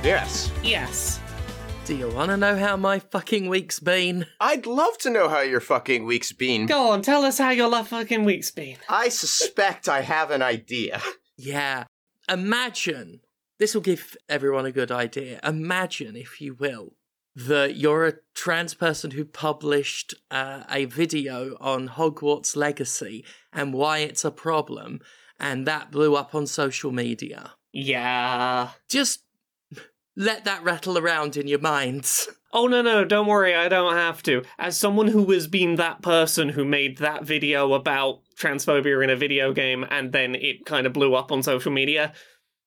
Question Yes. Yes. Do you want to know how my fucking week's been? I'd love to know how your fucking week's been. Go on, tell us how your love fucking week's been. I suspect I have an idea. Yeah. Imagine, this will give everyone a good idea. Imagine, if you will, that you're a trans person who published uh, a video on Hogwarts Legacy and why it's a problem, and that blew up on social media. Yeah. Just let that rattle around in your minds. Oh no no, don't worry, I don't have to. As someone who has been that person who made that video about transphobia in a video game and then it kind of blew up on social media,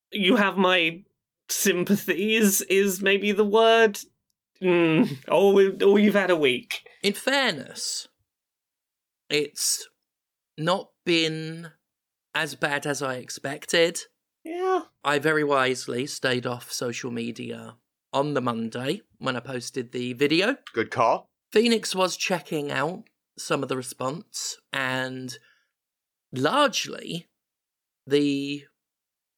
you have my sympathies is maybe the word. Mm. Oh, oh, you've had a week. In fairness, it's not been as bad as I expected. Yeah. I very wisely stayed off social media on the Monday when I posted the video. Good call. Phoenix was checking out some of the response, and largely the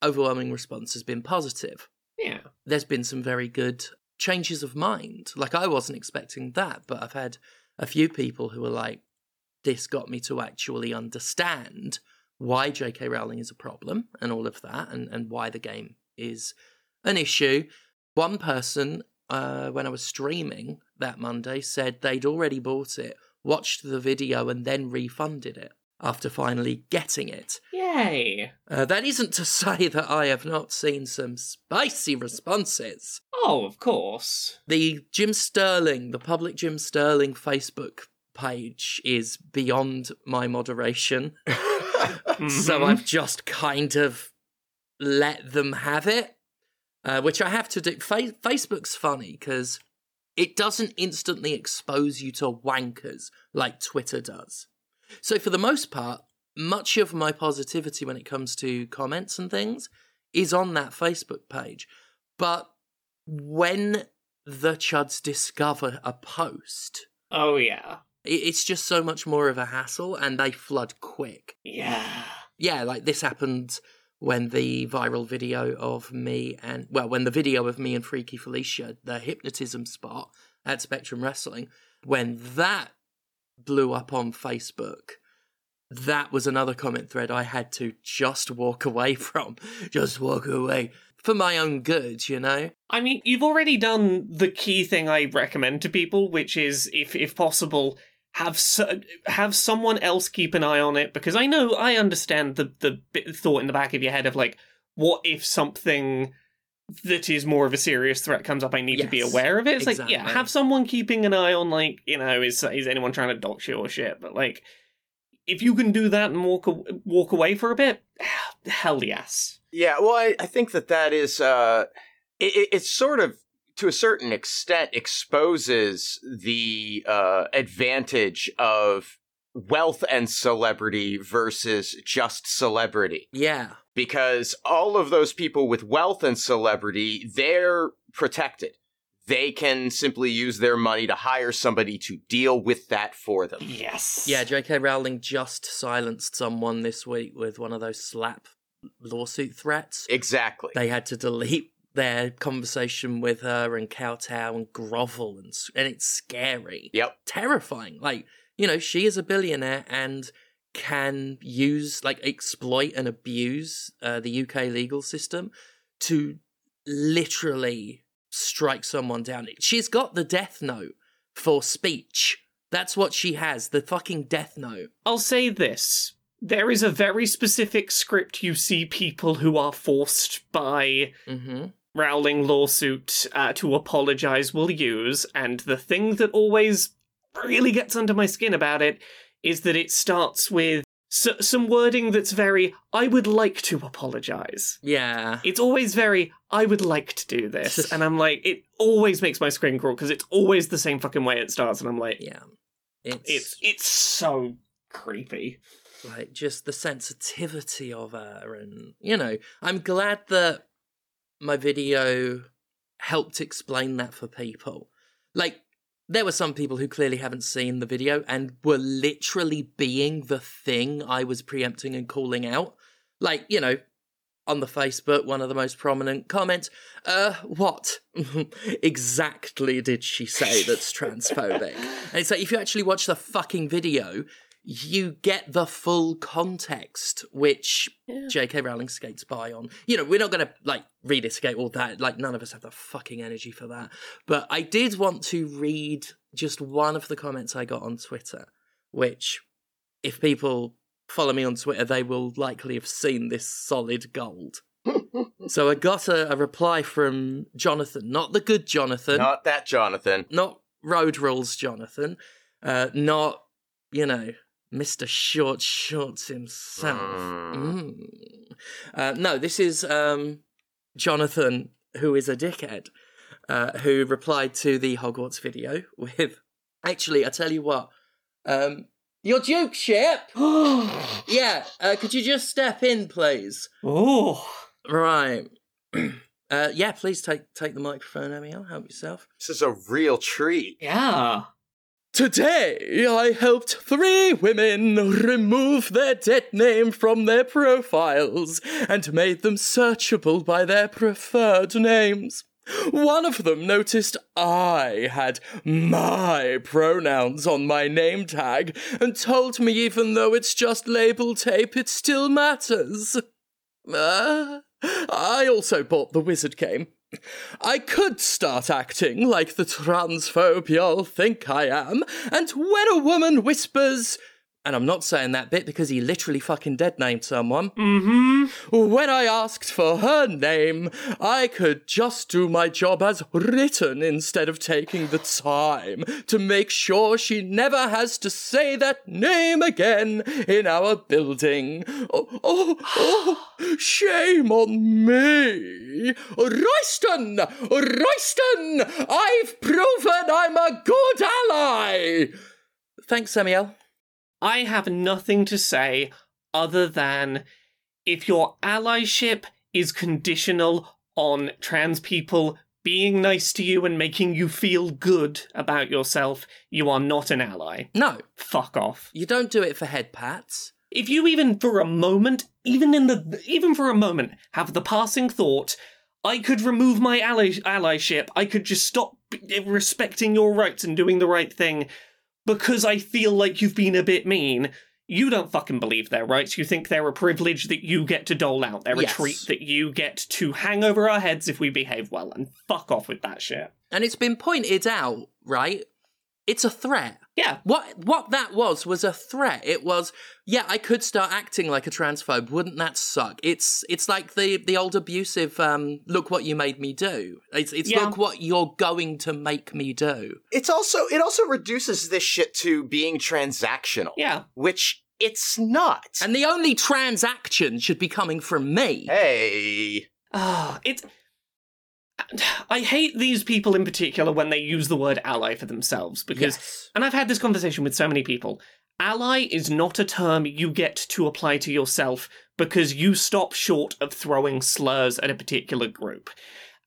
overwhelming response has been positive. Yeah. There's been some very good changes of mind. Like, I wasn't expecting that, but I've had a few people who are like, this got me to actually understand why J.K. Rowling is a problem and all of that, and, and why the game is an issue. One person, uh, when I was streaming that Monday, said they'd already bought it, watched the video, and then refunded it after finally getting it. Yay. Uh, that isn't to say that I have not seen some spicy responses. Oh, of course. The Jim Sterling, the public Jim Sterling Facebook page is beyond my moderation. so Mhm. I've just kind of let them have it, uh, which I have to do. Fa- Facebook's funny because it doesn't instantly expose you to wankers like Twitter does. So for the most part, much of my positivity when it comes to comments and things is on that Facebook page. But when the chuds discover a post, Oh yeah. It- it's just so much more of a hassle and they flood quick. Yeah. Yeah, like this happened when the viral video of me and, well, when the video of me and Freaky Felicia, the hypnotism spot at Spectrum Wrestling, when that blew up on Facebook, that was another comment thread I had to just walk away from. Just walk away. For my own good, you know? I mean, you've already done the key thing I recommend to people, which is, if if possible, have so, have someone else keep an eye on it because I know I understand the the bit, thought in the back of your head of like, what if something that is more of a serious threat comes up? I need to be aware of it. It's like, yeah, have someone keeping an eye on like, you know, is is anyone trying to dox you or shit? But like, if you can do that and walk a- walk away for a bit, hell yes. Yeah, well, I, I think that that is, uh, it, it, it's sort of, to a certain extent, exposes the uh, advantage of wealth and celebrity versus just celebrity. Yeah. Because all of those people with wealth and celebrity, they're protected. They can simply use their money to hire somebody to deal with that for them. Yes. Yeah, J.K. Rowling just silenced someone this week with one of those SLAPP lawsuit threats. Exactly. They had to delete their conversation with her and kowtow and grovel, and, and it's scary. Yep. Terrifying. Like, you know, she is a billionaire and can use, like, exploit and abuse uh, the UK legal system to literally strike someone down. She's got the death note for speech. That's what she has, the fucking death note. I'll say this. There is a very specific script you see people who are forced by Mm-hmm. Rowling lawsuit uh, to apologize will use, and the thing that always really gets under my skin about it is that it starts with s- some wording that's very, I would like to apologize. Yeah. It's always very, I would like to do this. and I'm like, it always makes my screen crawl because it's always the same fucking way it starts, and I'm like, Yeah. It's, it's it's so creepy. like just the sensitivity of her and you know, I'm glad that my video helped explain that for people. Like there were some people who clearly haven't seen the video and were literally being the thing I was preempting and calling out. Like, you know, on the Facebook, one of the most prominent comments, uh, what exactly did she say that's transphobic? and it's like, if you actually watch the fucking video, you get the full context, which Yeah. J.K. Rowling skates by on. You know, we're not going to, like, read escape all that. Like, none of us have the fucking energy for that. But I did want to read just one of the comments I got on Twitter, which, if people follow me on Twitter, they will likely have seen this solid gold. so I got a, a reply from Jonathan, not the good Jonathan, Not that Jonathan. not Road Rules Jonathan, uh, not, you know, Mr. Short Shorts himself. Mm. Mm. Uh, no, this is um, Jonathan, who is a dickhead, uh, who replied to the Hogwarts video with, actually, I tell you what, um, your Duke ship. Yeah, uh, could you just step in, please? oh. Right. uh, yeah, please take take the microphone, Amiel. Help yourself. This is a real treat. Yeah. Today, I helped three women remove their dead name from their profiles and made them searchable by their preferred names. One of them noticed I had my pronouns on my name tag and told me even though it's just label tape, it still matters. Uh, I also bought the wizard game. I could start acting like the transphobe y'all think I am, and when a woman whispers, and I'm not saying that bit because he literally fucking dead named someone. Mm-hmm. When I asked for her name, I could just do my job as written instead of taking the time to make sure she never has to say that name again in our building. Oh, oh, oh shame on me. Royston! Royston! I've proven I'm a good ally! Thanks, Samuel. I have nothing to say other than if your allyship is conditional on trans people being nice to you and making you feel good about yourself, you are not an ally. No, Fuck off. you don't do it for head pats. If you even for a moment, even in the even for a moment, have the passing thought, I could remove my ally, allyship. I could just stop respecting your rights and doing the right thing because I feel like you've been a bit mean. You don't fucking believe their rights. You think they're a privilege that you get to dole out. They're Yes. a treat that you get to hang over our heads if we behave well. And fuck off with that shit. And it's been pointed out, right? It's a threat. Yeah. What what that was was a threat. It was, yeah, I could start acting like a transphobe. Wouldn't that suck? It's it's like the the old abusive. Um, look what you made me do. It's it's Yeah. look what you're going to make me do. It's also it also reduces this shit to being transactional. Yeah. Which it's not. And the only transaction should be coming from me. hey. Ah, it's. I hate these people in particular when they use the word ally for themselves because, Yes. and I've had this conversation with so many people. Ally is not a term you get to apply to yourself because you stop short of throwing slurs at a particular group.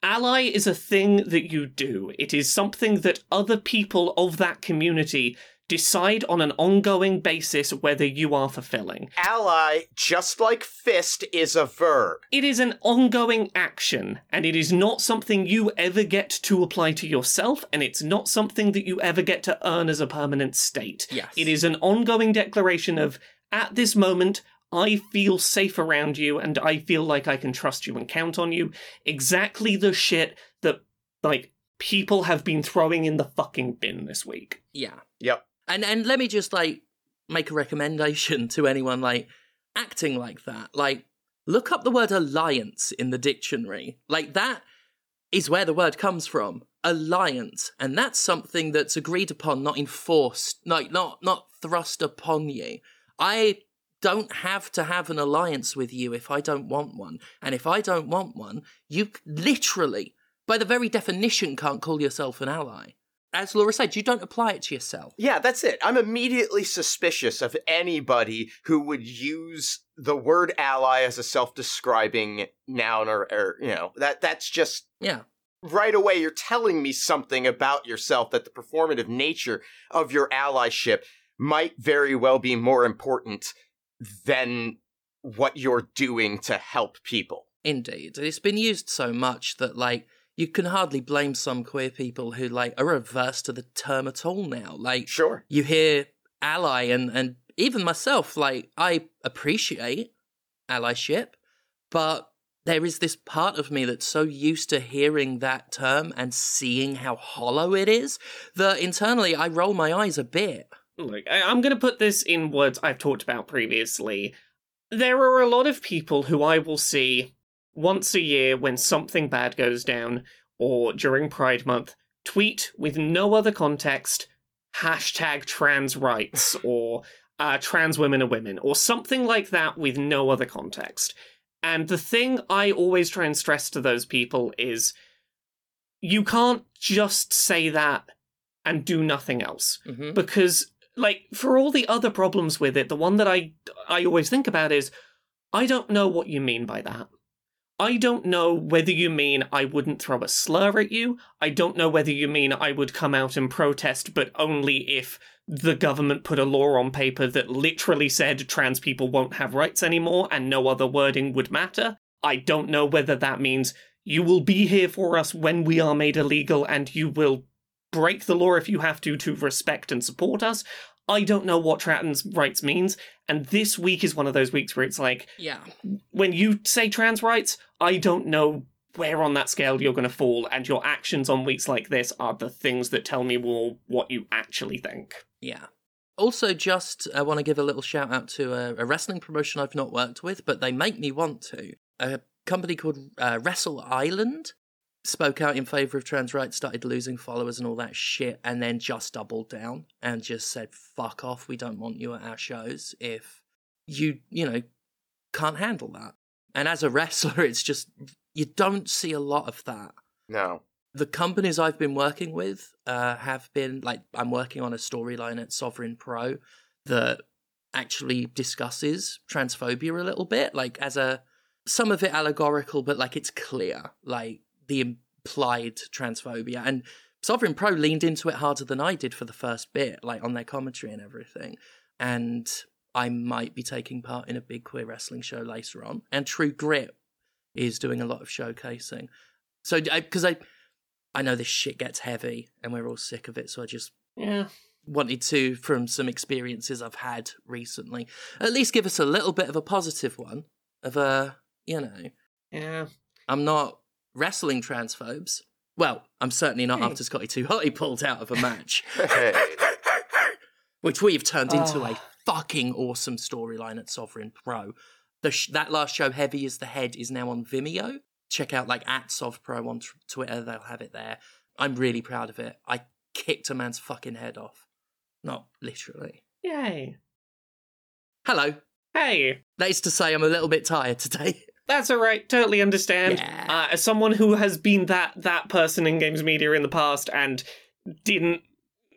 Ally is a thing that you do. It is something that other people of that community decide on an ongoing basis whether you are fulfilling. Ally, just like fist, is a verb. It is an ongoing action, and it is not something you ever get to apply to yourself, and it's not something that you ever get to earn as a permanent state. Yes. It is an ongoing declaration of, at this moment, I feel safe around you, and I feel like I can trust you and count on you. Exactly the shit that, like, people have been throwing in the fucking bin this week. Yeah. Yep. And and let me just like make a recommendation to anyone like acting like that. Like look up the word alliance in the dictionary. Like that is where the word comes from. Alliance. And that's something that's agreed upon, not enforced, like not not thrust upon you. I don't have to have an alliance with you if I don't want one. And if I don't want one, you literally, by the very definition, can't call yourself an ally. As Laura said, you don't apply it to yourself. Yeah, that's it. I'm immediately suspicious of anybody who would use the word ally as a self-describing noun or, or you know, that that's just Yeah. right away you're telling me something about yourself that the performative nature of your allyship might very well be more important than what you're doing to help people. Indeed. It's been used so much that, like, you can hardly blame some queer people who, like, are averse to the term at all now. Like, Sure. you hear ally and, and even myself, like, I appreciate allyship, but there is this part of me that's so used to hearing that term and seeing how hollow it is that internally I roll my eyes a bit. Look, I- I'm going to put this in words I've talked about previously. There are a lot of people who I will see once a year when something bad goes down or during Pride Month tweet with no other context hashtag trans rights or uh, trans women are women or something like that with no other context. And the thing I always try and stress to those people is you can't just say that and do nothing else Mm-hmm. because like for all the other problems with it the one that i i always think about is i don't know what you mean by that i don't know whether you mean i wouldn't throw a slur at you i don't know whether you mean i would come out and protest but only if the government put a law on paper that literally said trans people won't have rights anymore and no other wording would matter i don't know whether that means you will be here for us when we are made illegal and you will break the law if you have to to respect and support us. I don't know what trans rights means, and this week is one of those weeks where it's like Yeah. when you say trans rights, I don't know where on that scale you're going to fall, and your actions on weeks like this are the things that tell me well what you actually think. Yeah. Also, just I want to give a little shout out to a, a wrestling promotion I've not worked with, but they make me want to. A company called uh, Wrestle Island spoke out in favor of trans rights, started losing followers and all that shit, and then just doubled down and just said, "Fuck off! We don't want you at our shows if you, you know, can't handle that." And as a wrestler, it's just you don't see a lot of that No. the companies I've been working with uh, have been like I'm working on a storyline at Sovereign Pro that actually discusses transphobia a little bit, like as a some of it allegorical, but like it's clear, like the implied transphobia. And Sovereign Pro leaned into it harder than I did for the first bit, like on their commentary and everything. And I might be taking part in a big queer wrestling show later on. And True Grit is doing a lot of showcasing. So, because I, I know this shit gets heavy and we're all sick of it, so I just Yeah. wanted to, from some experiences I've had recently, at least give us a little bit of a positive one of a, you know, Yeah. I'm not wrestling transphobes. Well, I'm certainly not Hey. after Scotty Too Hotty pulled out of a match, Hey. which we've turned into a Oh. fucking awesome storyline at Sovereign Pro. The sh- that last show, Heavy as the Head, is now on Vimeo. Check out like at SovPro on t- Twitter; they'll have it there. I'm really proud of it. I kicked a man's fucking head off, not literally. Yay. Hello. Hey. That is to say, I'm a little bit tired today. That's all right. Totally understand. Yeah. Uh, as someone who has been that that person in games media in the past and didn't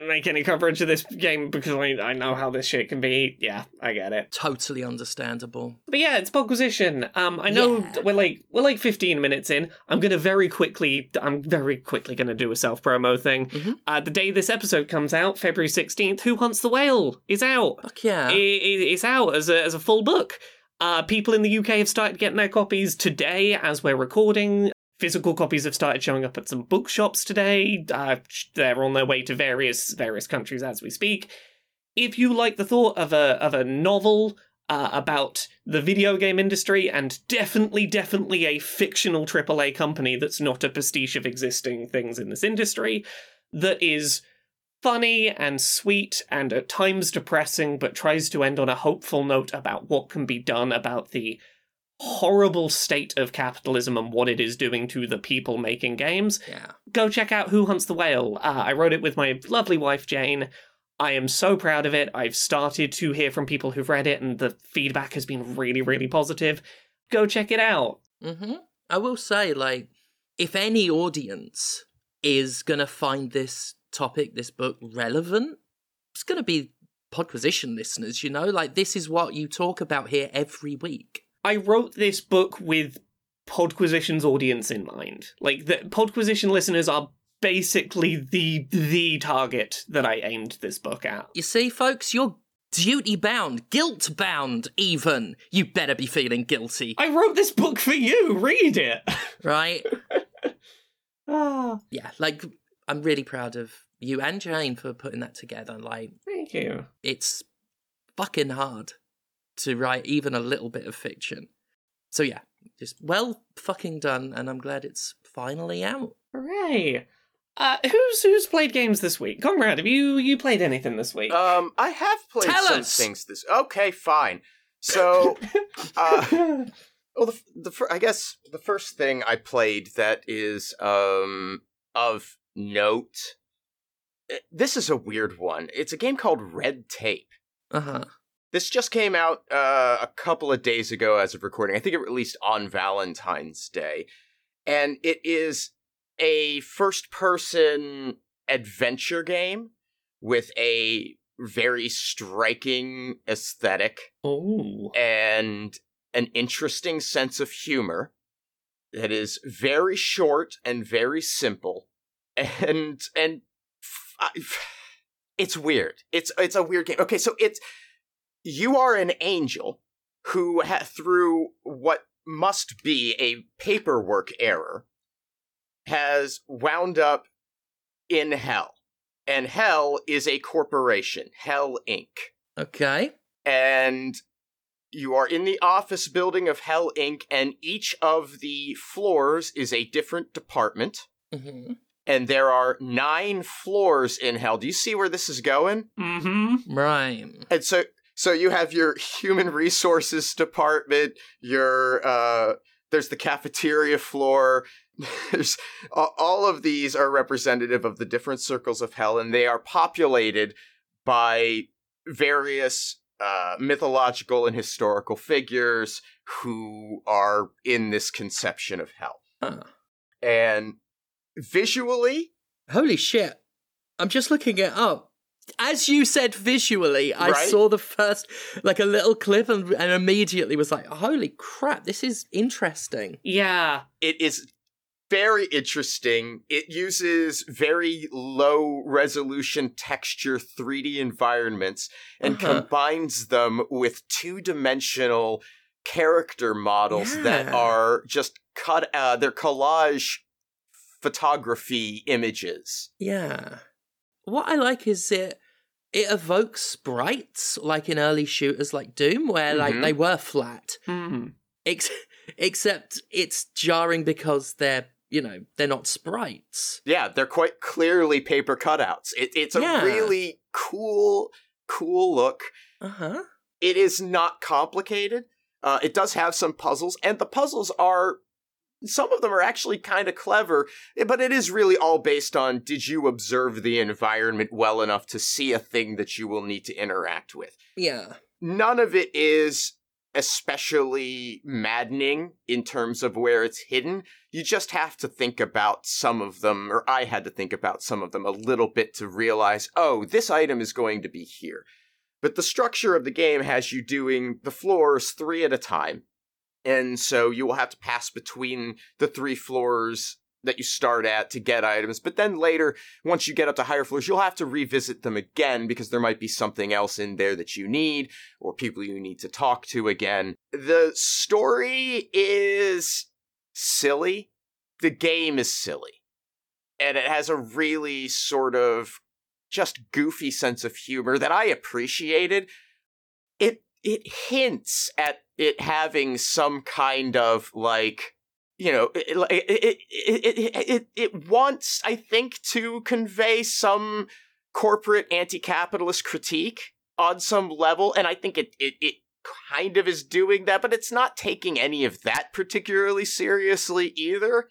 make any coverage of this game because I, I know how this shit can be. Yeah, I get it. totally understandable. But yeah, it's Podquisition. Um, I know Yeah. we're like we're like 15 minutes in. I'm gonna very quickly. I'm very quickly gonna do a self promo thing. Mhm. Uh, the day this episode comes out, February 16th, Who Hunts the Whale is out. Fuck yeah. It, it- it's out as a as a full book. Uh, people in the UK have started getting their copies today as we're recording. Physical copies have started showing up at some bookshops today. Uh, they're on their way to various various countries as we speak. If you like the thought of a of a novel uh, about the video game industry and definitely definitely a fictional AAA company that's not a pastiche of existing things in this industry, that is funny and sweet and at times depressing, but tries to end on a hopeful note about what can be done about the horrible state of capitalism and what it is doing to the people making games, yeah. go check out Who Hunts the Whale. Uh, I wrote it with my lovely wife, Jane. I am so proud of it. I've started to hear from people who've read it, and the feedback has been really, really positive. Go check it out. hmm I will say, like, if any audience is going to find this topic, this book relevant, it's going to be Podquisition listeners, you know? Like, this is what you talk about here every week. I wrote this book with Podquisition's audience in mind. Like the Podquisition listeners are basically the the target that I aimed this book at. You see, folks, you're duty bound, guilt bound, even. You better be feeling guilty, I wrote this book for you. Read it. right? Ah, yeah, like, I'm really proud of you and Jane for putting that together. Like, thank you. it's fucking hard to write even a little bit of fiction. So, yeah, just well fucking done, and I'm glad it's finally out. Hooray. Uh, who's who's played games this week? Conrad, have you you played anything this week? Um, I have played Tell some us! things this. Okay, fine. So, uh, well, the, the I guess the first thing I played that is um of note. eh, This is a weird one. It's a game called Red Tape. Uh huh. This just came out uh, a couple of days ago as of recording. I think it released on Valentine's Day. And it is a first person adventure game with a very striking aesthetic oh, and an interesting sense of humor that is very short and very simple and and I- it's weird it's it's a weird game okay so it's you are an angel who ha- through what must be a paperwork error has wound up in hell and hell is a corporation hell inc Okay. and you are in the office building of Hell Inc., and each of the floors is a different department. hmm And there are nine floors in Hell. Do you see where this is going? mm-hmm. Right. And so, so you have your human resources department. Your uh, there's the cafeteria floor. There's all of these are representative of the different circles of Hell, and they are populated by various uh, mythological and historical figures who are in this conception of hell. Huh. And visually, Holy shit. I'm just looking it up. As you said visually, I Right? saw the first, like a little clip and, and immediately was like, holy crap, this is interesting. Yeah. it is very interesting. It uses very low resolution texture 3D environments and Uh-huh. combines them with two dimensional character models that are just cut, uh, they're collage photography images. Yeah. What I like is it it evokes sprites like in early shooters like Doom, where like Mhm. they were flat. Mm. Ex- except it's jarring because they're you know, they're not sprites. Yeah, they're quite clearly paper cutouts. It, it's a Yeah. really cool, cool look. Uh-huh. It is not complicated. Uh, it does have some puzzles, and the puzzles are some of them are actually kind of clever, eh, but it is really all based on did you observe the environment well enough to see a thing that you will need to interact with. Yeah. None of it is especially maddening in terms of where it's hidden. You just have to think about some of them, or I had to think about some of them a little bit to realize, oh, this item is going to be here. But the structure of the game has you doing the floors three at a time. And so you will have to pass between the three floors that you start at to get items. But then later, once you get up to higher floors, you'll have to revisit them again because there might be something else in there that you need or people you need to talk to again. The story is silly. The game is silly. And it has a really sort of just goofy sense of humor that I appreciated. It it hints at it having some kind of like you know it it it it, it, it, wants I think to convey some corporate anti-capitalist critique on some level and I think it it it kind of is doing that but it's not taking any of that particularly seriously either.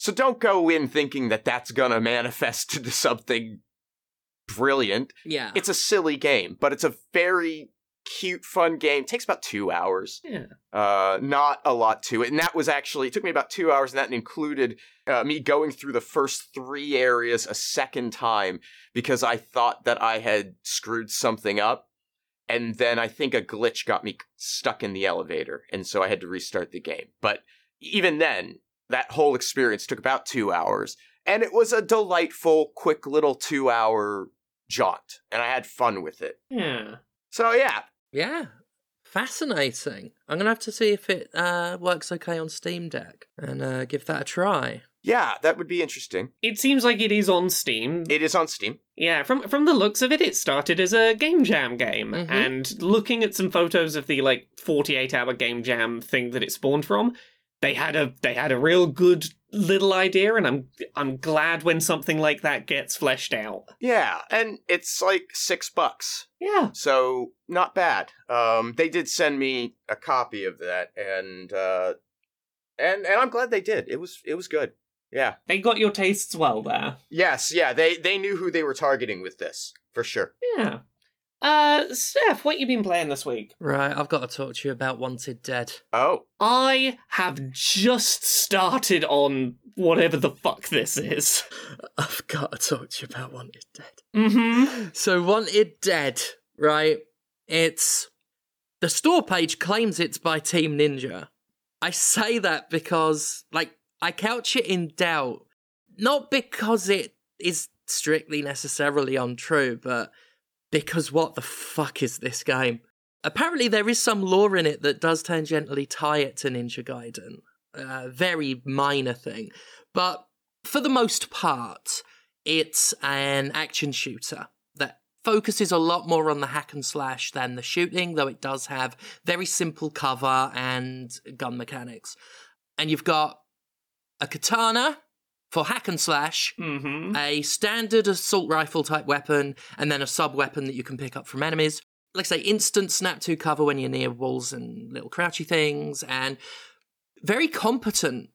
So don't go in thinking that that's going to manifest into something brilliant. Yeah. It's a silly game, but it's a very cute, fun game. takes about two hours. Yeah. Uh, not a lot to it. And that was actually, it took me about two hours, and that included uh, me going through the first three areas a second time because I thought that I had screwed something up. And then I think a glitch got me stuck in the elevator. And so I had to restart the game. But even then, that whole experience took about two hours. And it was a delightful, quick little two hour jaunt. And I had fun with it. Yeah. So yeah, Yeah. Fascinating. I'm going to have to see if it uh, works okay on Steam Deck and uh, give that a try. yeah, that would be interesting. It seems like it is on Steam. It is on Steam. Yeah, from from the looks of it, it started as a game jam game, Mhm. and looking at some photos of the like forty eight hour game jam thing that it spawned from, they had a they had a real good little idea, and I'm I'm glad when something like that gets fleshed out. Yeah, and it's like six bucks. Yeah, So not bad. Um, they did send me a copy of that, and uh, and and I'm glad they did. It was it was good. Yeah. they got your tastes well there. Yes. Yeah. They they knew who they were targeting with this for sure. Yeah. Uh, Steph, what you been playing this week? Right, I've got to talk to you about Wanted Dead. Oh. I have just started on whatever the fuck this is. I've got to talk to you about Wanted Dead. Mm-hmm. So, Wanted Dead, right? It's. The store page claims it's by Team Ninja. I say that because, like, I couch it in doubt. Not because it is strictly necessarily untrue, but because what the fuck is this game? Apparently, there is some lore in it that does tangentially tie it to Ninja Gaiden. A very minor thing. But for the most part, it's an action shooter that focuses a lot more on the hack and slash than the shooting, though it does have very simple cover and gun mechanics. And you've got a katana for hack and slash, Mm-hmm. a standard assault rifle type weapon, and then a sub weapon that you can pick up from enemies. Like I say, instant snap to cover when you're near walls and little crouchy things, and very competent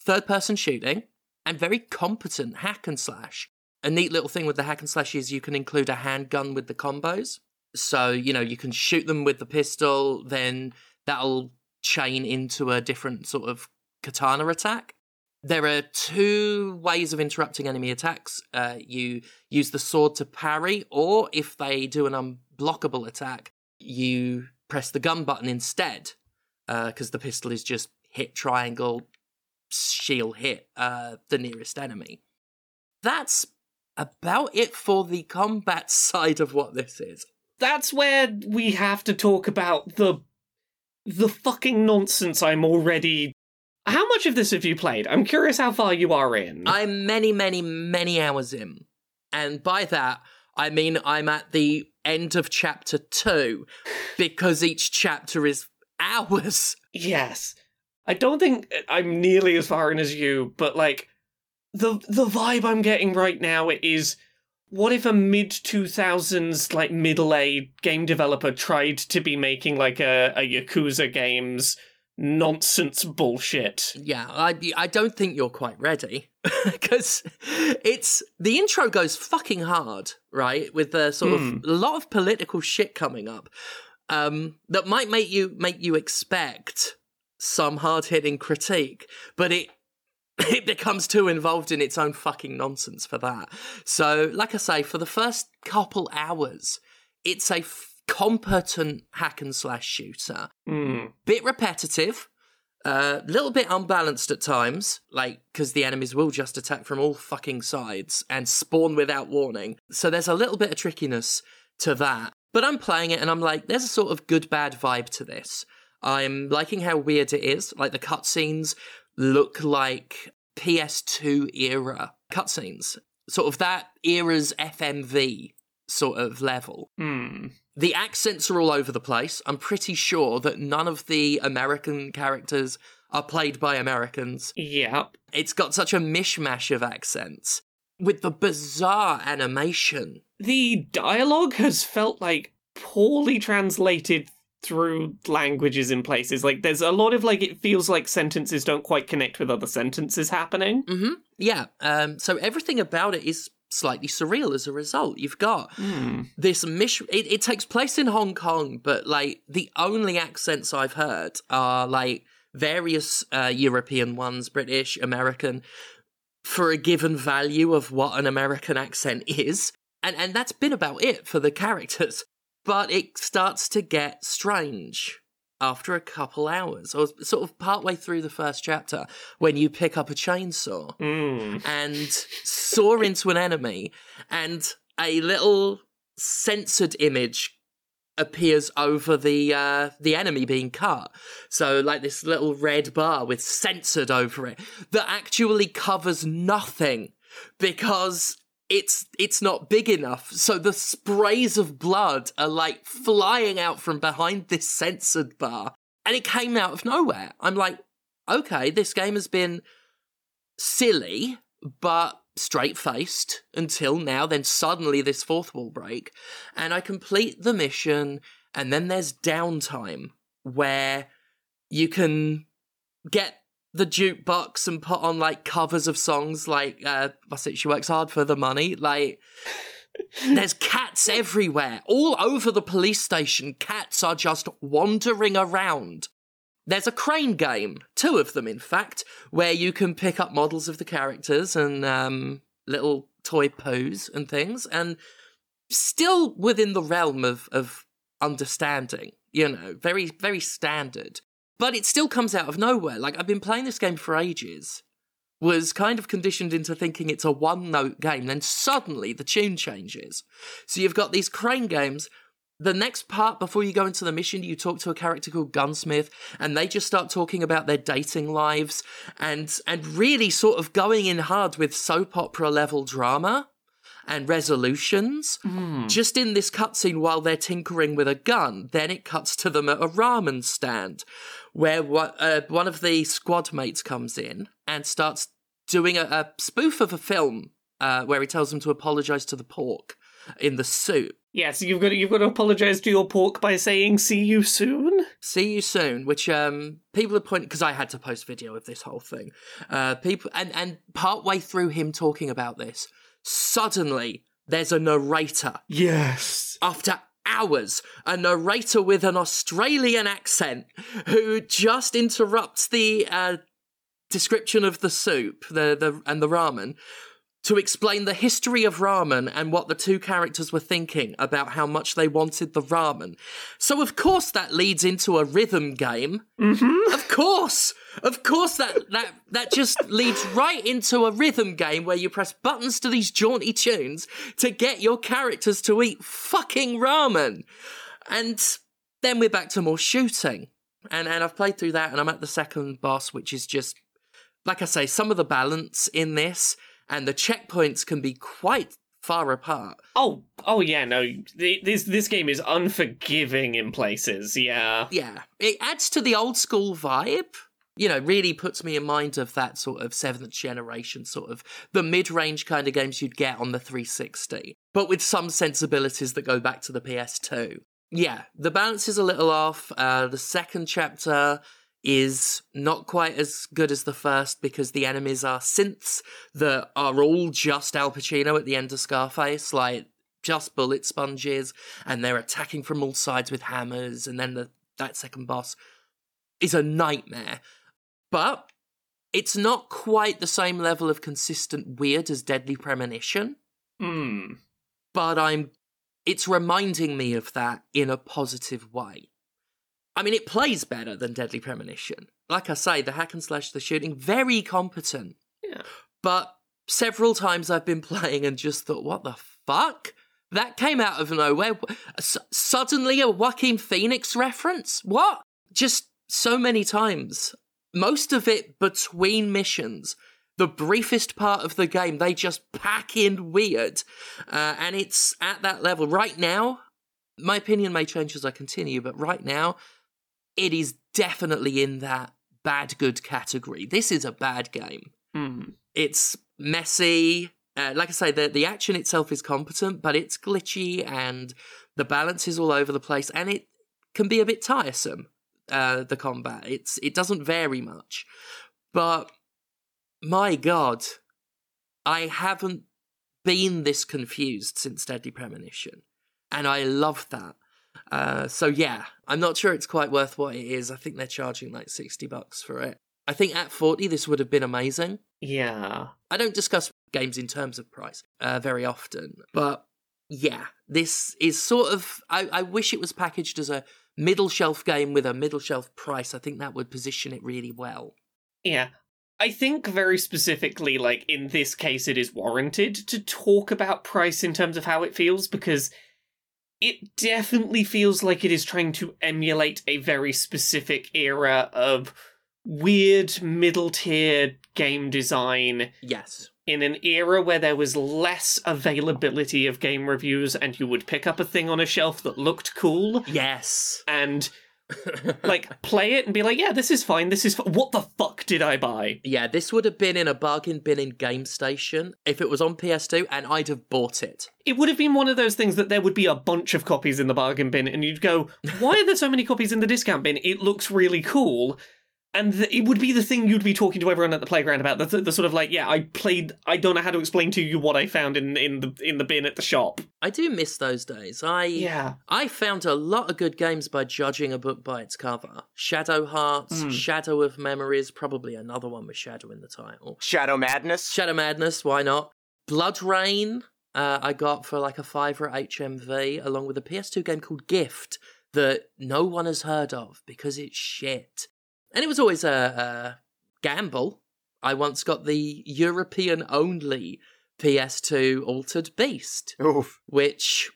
third person shooting, and very competent hack and slash. A neat little thing with the hack and slash is you can include a handgun with the combos. So, you know, you can shoot them with the pistol, then that'll chain into a different sort of katana attack. There are two ways of interrupting enemy attacks. Uh, you use the sword to parry, or if they do an unblockable attack, you press the gun button instead, because the pistol is just hit triangle, shield hit uh, the nearest enemy. That's about it for the combat side of what this is. That's where we have to talk about the the fucking nonsense I'm already. How much of this have you played? I'm curious how far you are in. I'm many, many, many hours in. And by that, I mean I'm at the end of chapter two, because each chapter is hours. Yes. I don't think I'm nearly as far in as you, but like the the vibe I'm getting right now is what if a mid 2000s like middle A game developer tried to be making like a, a Yakuza games nonsense bullshit. Yeah, I, I don't think you're quite ready. Because it's. The intro goes fucking hard, right? With the sort Hmm. of. A lot of political shit coming up. Um, that might make you make you expect some hard hitting critique, but it it becomes too involved in its own fucking nonsense for that. So, like I say, for the first couple hours, it's a competent hack and slash shooter. Hmm. Bit repetitive, a little bit unbalanced at times, like because the enemies will just attack from all fucking sides and spawn without warning. So there's a little bit of trickiness to that. But I'm playing it and I'm like, there's a sort of good bad vibe to this. I'm liking how weird it is. Like the cutscenes look like PS2 era cutscenes, sort of that era's FMV sort of level. Hmm. The accents are all over the place. I'm pretty sure that none of the American characters are played by Americans. Yep. It's got such a mishmash of accents with the bizarre animation. The dialogue has felt like poorly translated through languages in places. Like there's a lot of like it feels like sentences don't quite connect with other sentences happening. hmm Yeah. Um, so everything about it is slightly surreal as a result. You've got Hmm. this mish. It, it takes place in Hong Kong, but like the only accents I've heard are like various uh, European ones, British, American, for a given value of what an American accent is, and and that's been about it for the characters. But it starts to get strange after a couple hours, or sort of partway through the first chapter, when you pick up a chainsaw Hmm. and saw into an enemy, and a little censored image appears over the uh, the enemy being cut. So like this little red bar with censored over it that actually covers nothing because it's it's not big enough. So the sprays of blood are like flying out from behind this censored bar. And it came out of nowhere. I'm like, okay, this game has been silly, but straight faced until now. Then suddenly this fourth wall break, and I complete the mission, and then there's downtime where you can get the jukebox and put on like covers of songs like uh what's it she works hard for the money like there's cats everywhere all over the police station cats are just wandering around there's a crane game, two of them, in fact, where you can pick up models of the characters and um, little toy pose and things, and still within the realm of, of understanding, you know, very, very standard. But it still comes out of nowhere. Like, I've been playing this game for ages, was kind of conditioned into thinking it's a one note game, then suddenly the tune changes. So you've got these crane games the next part before you go into the mission, you talk to a character called Gunsmith, and they just start talking about their dating lives and and really sort of going in hard with soap opera level drama and resolutions. Mm. Just in this cutscene while they're tinkering with a gun, then it cuts to them at a ramen stand, where uh, one of the squad mates comes in and starts doing a, a spoof of a film uh, where he tells them to apologize to the pork in the soup. Yeah, so you've got to, you've got to apologize to your pork by saying "see you soon." See you soon, which um people are pointing because I had to post video of this whole thing. Uh, people and and part way through him talking about this, suddenly there's a narrator. Yes. After hours, a narrator with an Australian accent who just interrupts the uh, description of the soup, the the and the ramen to explain the history of ramen and what the two characters were thinking about how much they wanted the ramen. So of course that leads into a rhythm game. Mm-hmm. Of course. Of course that that that just leads right into a rhythm game where you press buttons to these jaunty tunes to get your characters to eat fucking ramen. And then we're back to more shooting. And and I've played through that and I'm at the second boss which is just like I say some of the balance in this and the checkpoints can be quite far apart. Oh, oh yeah, no. This this game is unforgiving in places. Yeah, yeah. It adds to the old school vibe. You know, really puts me in mind of that sort of seventh generation, sort of the mid range kind of games you'd get on the 360, but with some sensibilities that go back to the PS2. Yeah, the balance is a little off. Uh, the second chapter is not quite as good as the first because the enemies are synths that are all just Al Pacino at the end of Scarface, like just bullet sponges, and they're attacking from all sides with hammers, and then the, that second boss is a nightmare. But it's not quite the same level of consistent weird as Deadly Premonition. Hmm. But I'm it's reminding me of that in a positive way. I mean, it plays better than Deadly Premonition. Like I say, the hack and slash, the shooting, very competent. Yeah. But several times I've been playing and just thought, what the fuck? That came out of nowhere. S- suddenly a Joaquin Phoenix reference? What? Just so many times. Most of it between missions. The briefest part of the game, they just pack in weird. Uh, and it's at that level. Right now, my opinion may change as I continue, but right now, it is definitely in that bad good category. This is a bad game. Mm. It's messy. Uh, like I say, the the action itself is competent, but it's glitchy and the balance is all over the place, and it can be a bit tiresome. Uh, the combat it's it doesn't vary much, but my god, I haven't been this confused since Deadly Premonition, and I love that. Uh, so yeah, I'm not sure it's quite worth what it is. I think they're charging like 60 bucks for it. I think at 40 this would have been amazing. Yeah. I don't discuss games in terms of price uh, very often, but yeah, this is sort of I, I wish it was packaged as a middle shelf game with a middle shelf price. I think that would position it really well. Yeah. I think very specifically, like in this case, it is warranted to talk about price in terms of how it feels because it definitely feels like it is trying to emulate a very specific era of weird middle tier game design Yes. In an era where there was less availability of game reviews and you would pick up a thing on a shelf that looked cool Yes. and like play it and be like yeah this is fine this is f- what the fuck did i buy Yeah, this would have been in a bargain bin in Game Station if it was on PS2, and I'd have bought it. it would have been one of those things that there would be a bunch of copies in the bargain bin and you'd go why are there so many copies in the discount bin it looks really cool and th- it would be the thing you'd be talking to everyone at the playground about the, the sort of like yeah i played i don't know how to explain to you what i found in in the in the bin at the shop I do miss those days. I yeah I found a lot of good games by judging a book by its cover. Shadow Hearts, Mm. Shadow of Memories, probably another one with Shadow in the title. Shadow Madness. Shadow Madness, why not? BloodRayne, uh, I got for like a fiver at HMV, along with a PS2 game called Gift that no one has heard of because it's shit. And it was always a, a gamble. I once got the European only PS2 Altered Beast, Oof. which,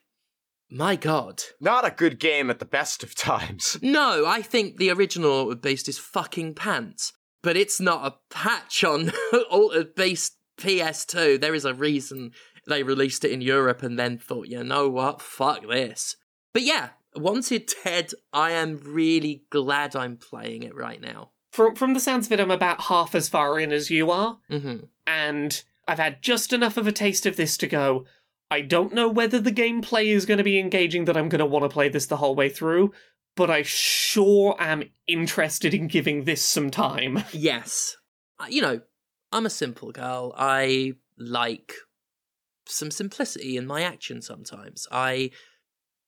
my god. Not a good game at the best of times. No, I think the original Altered Beast is fucking pants, but it's not a patch on Altered Beast PS2. There is a reason they released it in Europe and then thought, you know what, fuck this. But yeah, Wanted: Dead, I am really glad I'm playing it right now. from from the sounds of it i'm about half as far in as you are hmm and I've had just enough of a taste of this to go. I don't know whether the gameplay is going to be engaging that I'm going to want to play this the whole way through, but I sure am interested in giving this some time. Yes. Uh, You know, I'm a simple girl. I like some simplicity in my action sometimes. I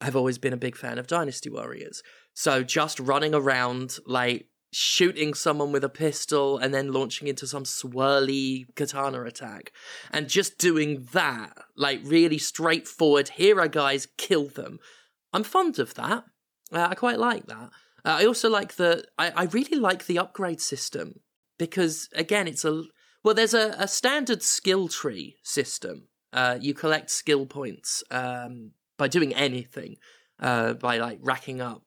have always been a big fan of Dynasty Warriors. So just running around, like, shooting someone with a pistol and then launching into some swirly katana attack and just doing that, like, really straightforward, here are guys, kill them. I'm fond of that. Uh, I quite like that. Uh, I also like the. I, I really like the upgrade system because again, it's a well. There's a, a standard skill tree system. Uh, you collect skill points um, by doing anything, uh, by like racking up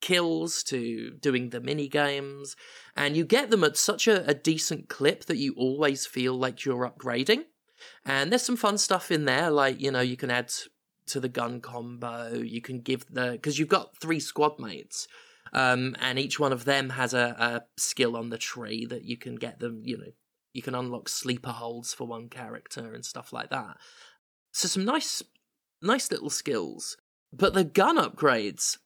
kills to doing the mini games, and you get them at such a, a decent clip that you always feel like you're upgrading. And there's some fun stuff in there, like you know you can add to the gun combo. You can give the because you've got three squad mates, um, and each one of them has a, a skill on the tree that you can get them. You know, you can unlock sleeper holds for one character and stuff like that. So some nice, nice little skills. But the gun upgrades,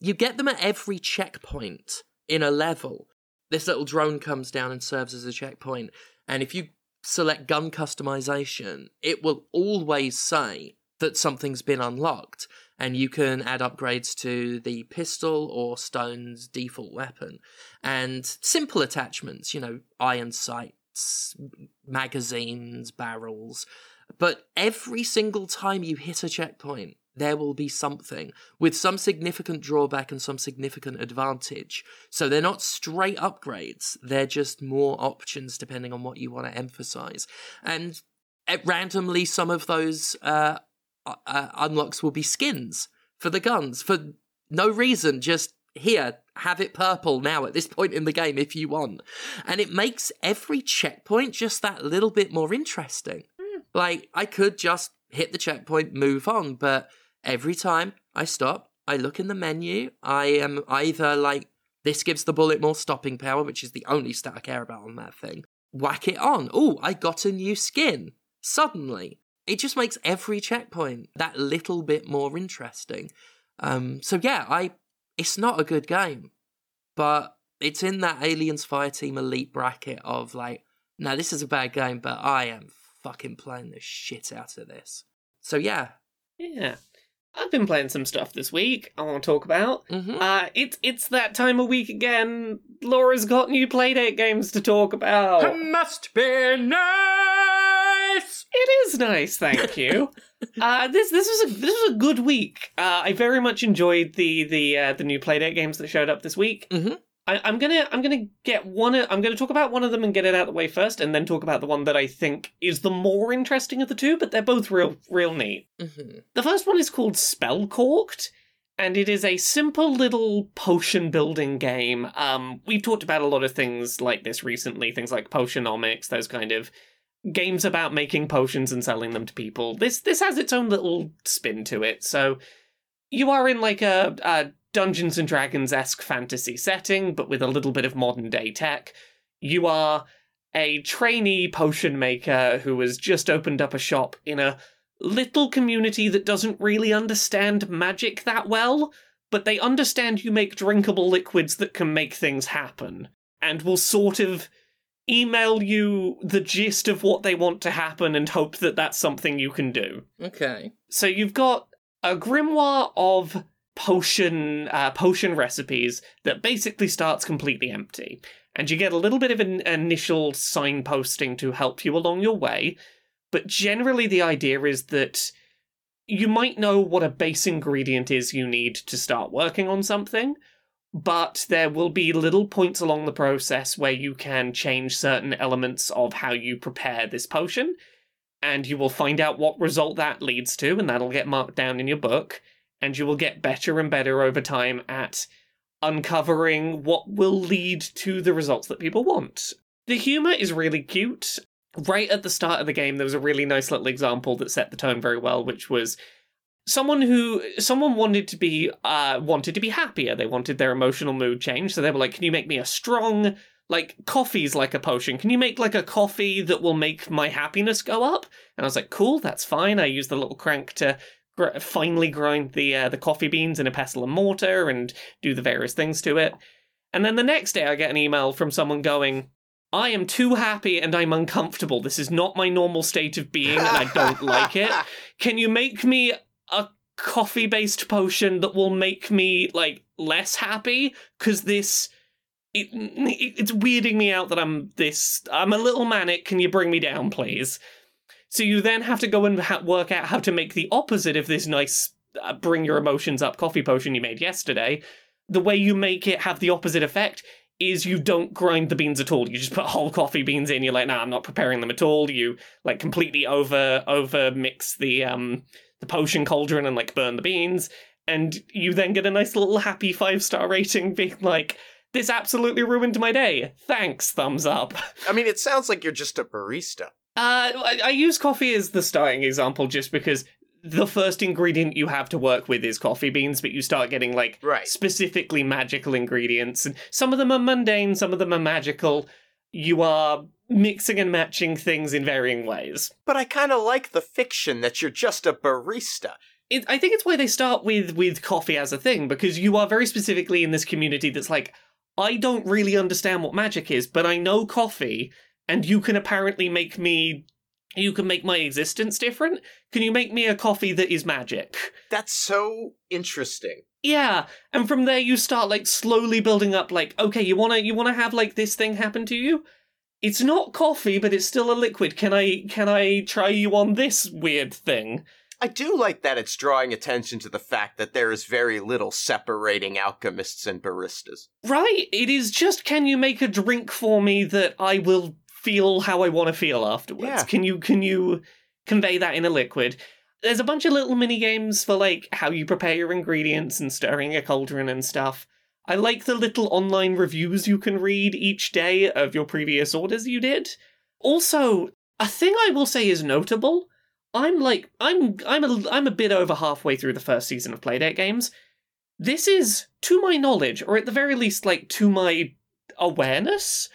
you get them at every checkpoint in a level. This little drone comes down and serves as a checkpoint, and if you select gun customization, it will always say that something's been unlocked, and you can add upgrades to the pistol or Stone's default weapon. And simple attachments, you know, iron sights, magazines, barrels. But every single time you hit a checkpoint, there will be something with some significant drawback and some significant advantage. So they're not straight upgrades, they're just more options depending on what you want to emphasize. And at randomly, some of those uh, uh, unlocks will be skins for the guns for no reason, just here, have it purple now at this point in the game if you want. And it makes every checkpoint just that little bit more interesting. Like, I could just hit the checkpoint, move on, but every time I stop, I look in the menu, I am either like, this gives the bullet more stopping power, which is the only stat I care about on that thing. Whack it on. Oh, I got a new skin. Suddenly. It just makes every checkpoint that little bit more interesting. Um, so yeah, I it's not a good game, but it's in that Aliens Fireteam Elite bracket of like, no, this is a bad game, but I am fucking playing the shit out of this. So yeah, Yeah. I've been playing some stuff this week I want to talk about. hmm Uh, it's it's that time of week again. Laura's got new Playdate games to talk about. It must be nice. It is nice, thank you. uh, this this was a this was a good week. Uh, I very much enjoyed the the uh, the new Playdate games that showed up this week. Mhm. I, I'm gonna I'm gonna get one. I'm gonna talk about one of them and get it out of the way first, and then talk about the one that I think is the more interesting of the two. But they're both real real neat. hmm The first one is called Spellcorked, and it is a simple little potion building game. Um, we've talked about a lot of things like this recently, things like Potionomics, those kind of games about making potions and selling them to people. This this has its own little spin to it. So you are in like a, a Dungeons and Dragons esque fantasy setting, but with a little bit of modern day tech. You are a trainee potion maker who has just opened up a shop in a little community that doesn't really understand magic that well, but they understand you make drinkable liquids that can make things happen, and will sort of email you the gist of what they want to happen and hope that that's something you can do. Okay. So you've got a grimoire of potion uh, potion recipes that basically starts completely empty, and you get a little bit of an initial signposting to help you along your way. But generally, the idea is that you might know what a base ingredient is you need to start working on something, but there will be little points along the process where you can change certain elements of how you prepare this potion and you will find out what result that leads to, and that'll get marked down in your book. And you will get better and better over time at uncovering what will lead to the results that people want. The humor is really cute. Right at the start of the game, there was a really nice little example that set the tone very well, which was someone who someone wanted to be uh wanted to be happier. They wanted their emotional mood changed, so they were like, "Can you make me a strong like coffee's like a potion. Can you make like a coffee that will make my happiness go up? And I was like, cool, that's fine. I use the little crank to gr- finely grind the uh, the coffee beans in a pestle and mortar and do the various things to it. And then the next day, I get an email from someone going. I am too happy and I'm uncomfortable. This is not my normal state of being and I don't like it. Can you make me a coffee based potion that will make me like less happy? Because this it, it's weirding me out that I'm this. I'm a little manic. Can you bring me down, please? So you then have to go and ha- work out how to make the opposite of this nice uh, bring your emotions up coffee potion you made yesterday. The way you make it have the opposite effect is you don't grind the beans at all. You just put whole coffee beans in. You're like, nah, I'm not preparing them at all. You like completely over over mix the um the potion cauldron and like burn the beans, and you then get a nice little happy five star rating, being like, this absolutely ruined my day. Thanks, thumbs up. I mean, it sounds like you're just a barista. Uh, I, I use coffee as the starting example just because the first ingredient you have to work with is coffee beans, but you start getting like Right. specifically magical ingredients, and some of them are mundane, some of them are magical. You are mixing and matching things in varying ways. But I kind of like the fiction that you're just a barista. It, I think it's why they start with with coffee as a thing because you are very specifically in this community that's like, I don't really understand what magic is, but I know coffee, and you can apparently make me. You can make my existence different. Can you make me a coffee that is magic? That's so interesting. Yeah, and from there you start like slowly building up. Like, okay, you wanna you wanna have like this thing happen to you. It's not coffee, but it's still a liquid. Can I can I try you on this weird thing? I do like that it's drawing attention to the fact that there is very little separating alchemists and baristas. Right? It is just can you make a drink for me that I will feel how I want to feel afterwards? Yeah. Can you can you convey that in a liquid? There's a bunch of little mini games for like how you prepare your ingredients and stirring a cauldron and stuff. I like the little online reviews you can read each day of your previous orders you did. Also, a thing I will say is notable. I'm like I'm I'm a I'm a bit over halfway through the first season of Playdate games. This is, to my knowledge, or at the very least, like to my awareness,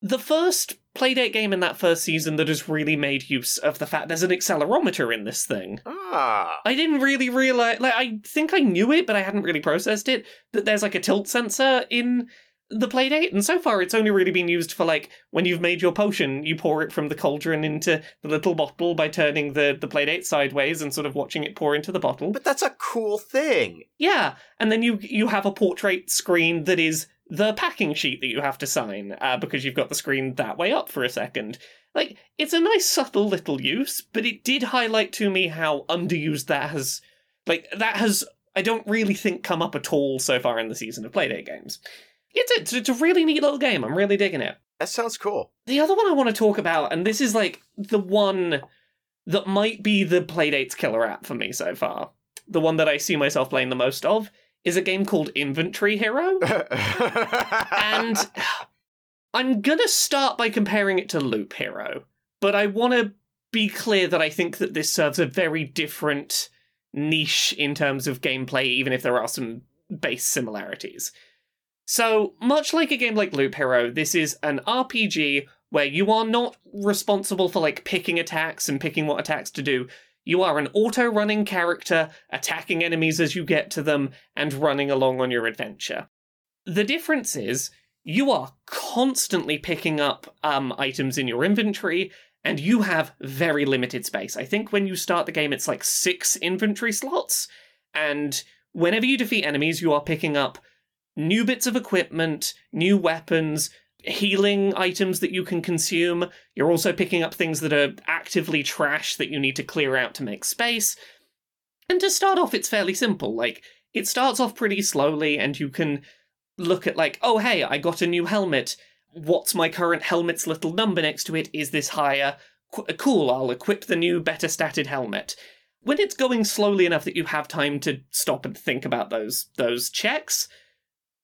the first Playdate game in that first season that has really made use of the fact there's an accelerometer in this thing. Ah. I didn't really realize, like, I think I knew it, but I hadn't really processed it, that there's like a tilt sensor in the Playdate, and so far it's only really been used for like when you've made your potion, you pour it from the cauldron into the little bottle by turning the, the Playdate sideways and sort of watching it pour into the bottle. But that's a cool thing. Yeah, and then you you have a portrait screen that is the packing sheet that you have to sign uh, because you've got the screen that way up for a second. Like it's a nice subtle little use, but it did highlight to me how underused that has. Like that has I don't really think come up at all so far in the season of Playdate games. It's a, it's a really neat little game. I'm really digging it. That sounds cool. The other one I want to talk about, and this is like the one that might be the Playdate's killer app for me so far, the one that I see myself playing the most of, is a game called Inventory Hero. and I'm gonna start by comparing it to Loop Hero, but I want to be clear that I think that this serves a very different niche in terms of gameplay, even if there are some base similarities. So, much like a game like Loop Hero, this is an RPG where you are not responsible for like picking attacks and picking what attacks to do. You are an auto running character, attacking enemies as you get to them, and running along on your adventure. The difference is you are constantly picking up um, items in your inventory, and you have very limited space. I think when you start the game, it's like six inventory slots, and whenever you defeat enemies, you are picking up new bits of equipment, new weapons, healing items that you can consume. You're also picking up things that are actively trash that you need to clear out to make space. And to start off, it's fairly simple. Like, it starts off pretty slowly, and you can look at, like, oh, hey, I got a new helmet. What's my current helmet's little number next to it? Is this higher? Qu- cool, I'll equip the new, better statted helmet. When it's going slowly enough that you have time to stop and think about those those checks,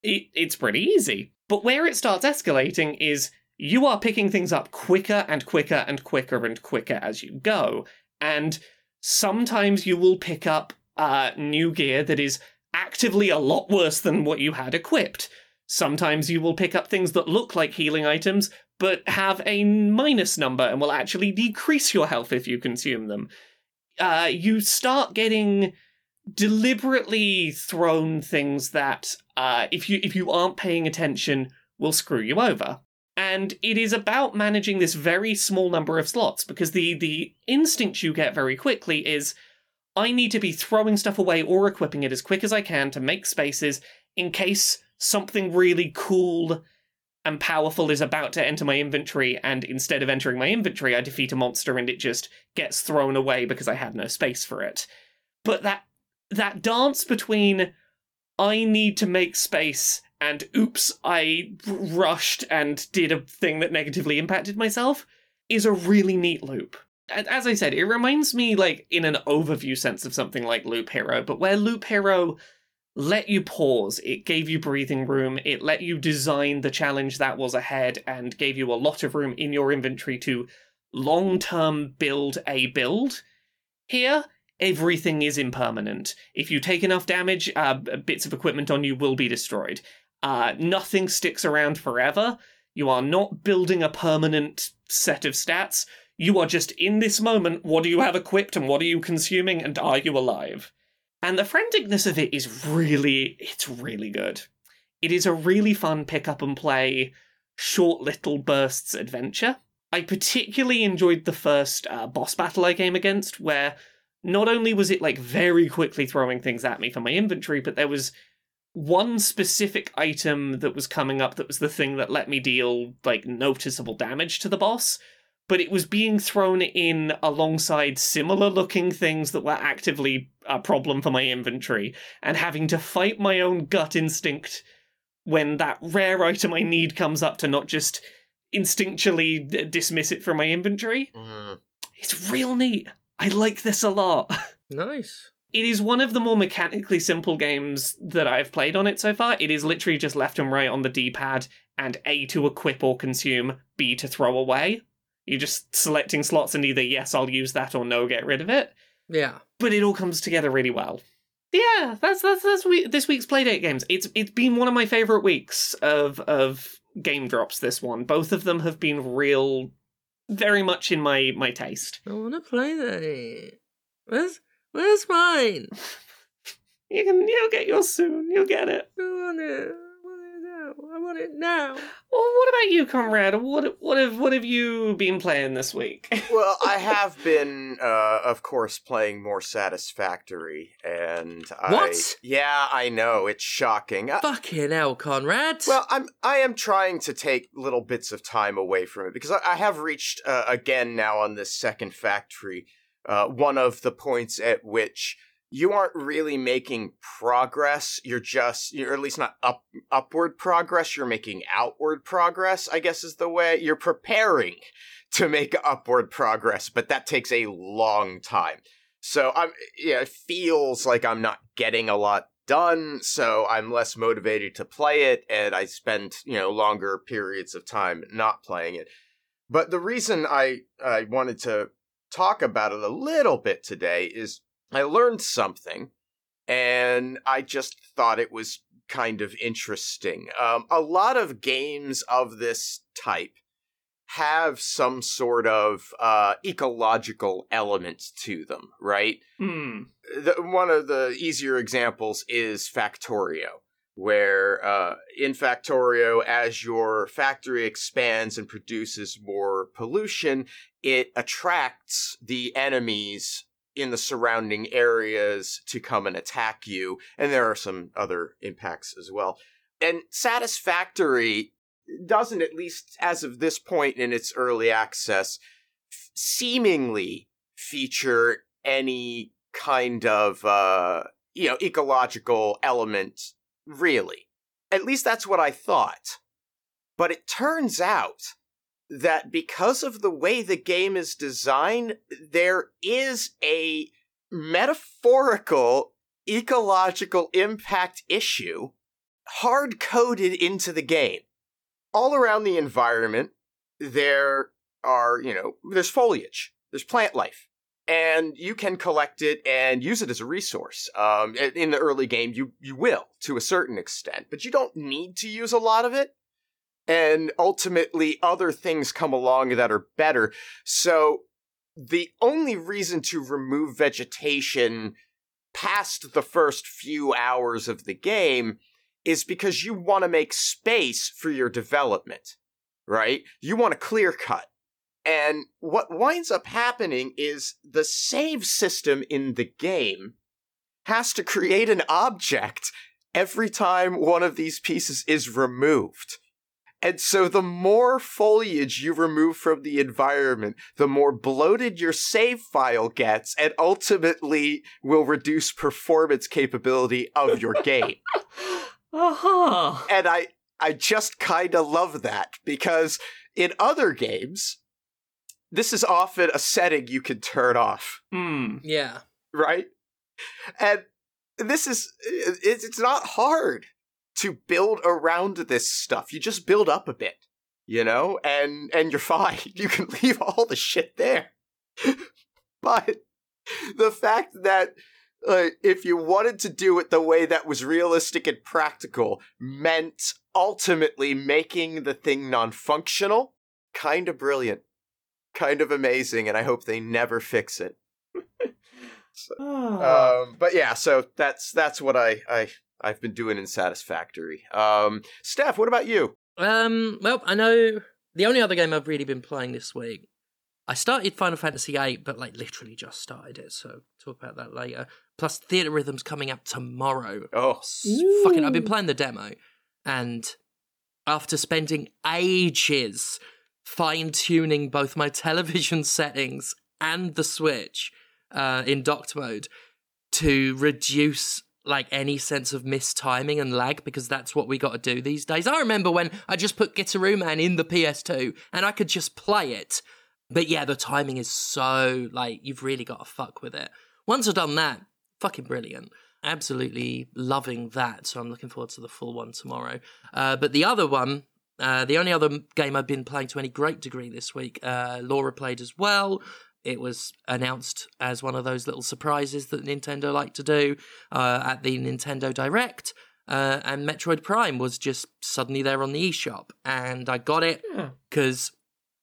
it, it's pretty easy. But where it starts escalating is you are picking things up quicker and quicker and quicker and quicker as you go. And sometimes you will pick up uh, new gear that is actively a lot worse than what you had equipped. Sometimes you will pick up things that look like healing items, but have a minus number and will actually decrease your health if you consume them. Uh, you start getting deliberately thrown things that uh, if you if you aren't paying attention will screw you over. And it is about managing this very small number of slots because the the instinct you get very quickly is I need to be throwing stuff away or equipping it as quick as I can to make spaces in case something really cool and powerful is about to enter my inventory, and instead of entering my inventory, I defeat a monster and it just gets thrown away because I had no space for it. But that that dance between I need to make space and oops, I rushed and did a thing that negatively impacted myself is a really neat loop. As I said, it reminds me, like, in an overview sense of something like Loop Hero, but where Loop Hero let you pause, it gave you breathing room, it let you design the challenge that was ahead, and gave you a lot of room in your inventory to long term build a build. Here, everything is impermanent. If you take enough damage, uh, bits of equipment on you will be destroyed. Uh, nothing sticks around forever. You are not building a permanent set of stats. You are just in this moment. What do you have equipped and what are you consuming and are you alive? And the franticness of it is really, it's really good. It is a really fun pick up and play, short little bursts adventure. I particularly enjoyed the first uh, boss battle I came against, where not only was it like very quickly throwing things at me for my inventory, but there was one specific item that was coming up that was the thing that let me deal like noticeable damage to the boss. But it was being thrown in alongside similar looking things that were actively a problem for my inventory, and having to fight my own gut instinct when that rare item I need comes up to not just instinctually dismiss it from my inventory. Mm. It's real neat. I like this a lot. Nice. It is one of the more mechanically simple games that I've played on it so far. It is literally just left and right on the D pad, and A to equip or consume, B to throw away. You're just selecting slots and either yes, I'll use that, or no, get rid of it. Yeah. But it all comes together really well. Yeah, that's that's that's we, this week's Playdate games. It's it's been one of my favorite weeks of of game drops. This one, both of them have been real, very much in my my taste. I want to play that. Where's Where's mine? You can you'll get yours soon. You'll get it. I want it. I want it now. I want it now. Well, what about you, comrade? What what have what have you been playing this week? Well, I have been, uh, of course, playing more Satisfactory, and I, What? Yeah, I know it's shocking. I- Fucking hell, Conrad. well, I'm I am trying to take little bits of time away from it because I, I have reached uh, again now on this second factory uh, one of the points at which you aren't really making progress. You're just, or at least not up upward progress. You're making outward progress. I guess is the way you're preparing to make upward progress, but that takes a long time. So I'm, yeah, it feels like I'm not getting a lot done. So I'm less motivated to play it, and I spend you know longer periods of time not playing it. But the reason I I wanted to talk about it a little bit today is I learned something, and I just thought it was kind of interesting. Um, a lot of games of this type have some sort of uh, ecological element to them, right? Hmm. The, one of the easier examples is Factorio, where uh, in Factorio, as your factory expands and produces more pollution, it attracts the enemies in the surrounding areas to come and attack you. And there are some other impacts as well. And Satisfactory doesn't, at least as of this point in its early access, f- seemingly feature any kind of, uh, you know, ecological element, really. At least that's what I thought. But it turns out that because of the way the game is designed, there is a metaphorical ecological impact issue hard coded into the game. All around the environment, there are, you know, there's foliage, there's plant life, and you can collect it and use it as a resource. Um, in the early game, you, you will to a certain extent, but you don't need to use a lot of it and ultimately other things come along that are better. So the only reason to remove vegetation past the first few hours of the game is because you want to make space for your development, right? You want to clear cut. And what winds up happening is the save system in the game has to create an object every time one of these pieces is removed. And so the more foliage you remove from the environment, the more bloated your save file gets and ultimately will reduce performance capability of your game. Uh-huh. and I I just kind of love that because in other games this is often a setting you can turn off, Hmm. Yeah. right? And this is it's it's not hard to build around this stuff. You just build up a bit, you know, and and you're fine. You can leave all the shit there. but the fact that uh, if you wanted to do it the way that was realistic and practical meant ultimately making the thing non-functional, kind of brilliant, kind of amazing, and I hope they never fix it. Ah. Um, but yeah, so that's that's what I I I've been doing in Satisfactory. Um, Steph, what about you? Um. Well, I know the only other game I've really been playing this week. I started Final Fantasy VIII, but like literally just started it, so talk about that later. Plus, Theatrhythm's coming up tomorrow. Oh, S- Fucking, I've been playing the demo, and after spending ages fine tuning both my television settings and the Switch uh, in docked mode to reduce like any sense of mistiming and lag because that's what we got to do these days. I remember when I just put Gitaroo Man in the PS2 and I could just play it. But yeah, the timing is so like you've really got to fuck with it. Once I've done that, fucking brilliant. Absolutely loving that. So I'm looking forward to the full one tomorrow. Uh, but the other one, uh, the only other game I've been playing to any great degree this week, uh, Laura played as well. It was announced as one of those little surprises that Nintendo like to do uh, at the Nintendo Direct. Uh, and Metroid Prime was just suddenly there on the eShop. And I got it Yeah. because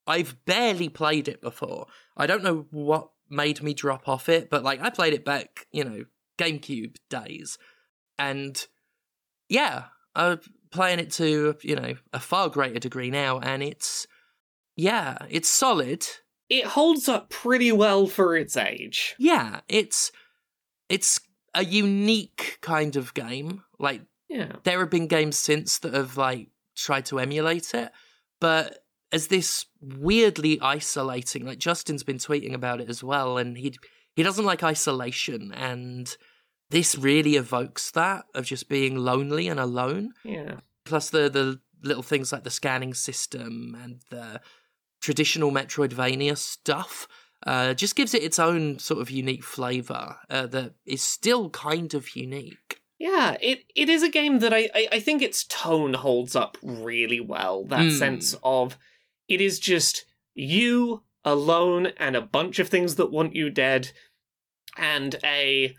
I've barely played it before. I don't know what made me drop off it, but like I played it back, you know, GameCube days. And yeah, I'm playing it to, you know, a far greater degree now. And it's, yeah, it's solid. It holds up pretty well for its age. Yeah, it's, it's a unique kind of game. Like Yeah. there have been games since that have like tried to emulate it, but as this weirdly isolating, like Justin's been tweeting about it as well, and he he doesn't like isolation, and this really evokes that of just being lonely and alone. Yeah. Plus the the little things like the scanning system and the traditional Metroidvania stuff. Uh, just gives it its own sort of unique flavor uh, that is still kind of unique. Yeah, it, it is a game that I, I, I think its tone holds up really well. That Mm. sense of it is just you alone and a bunch of things that want you dead and a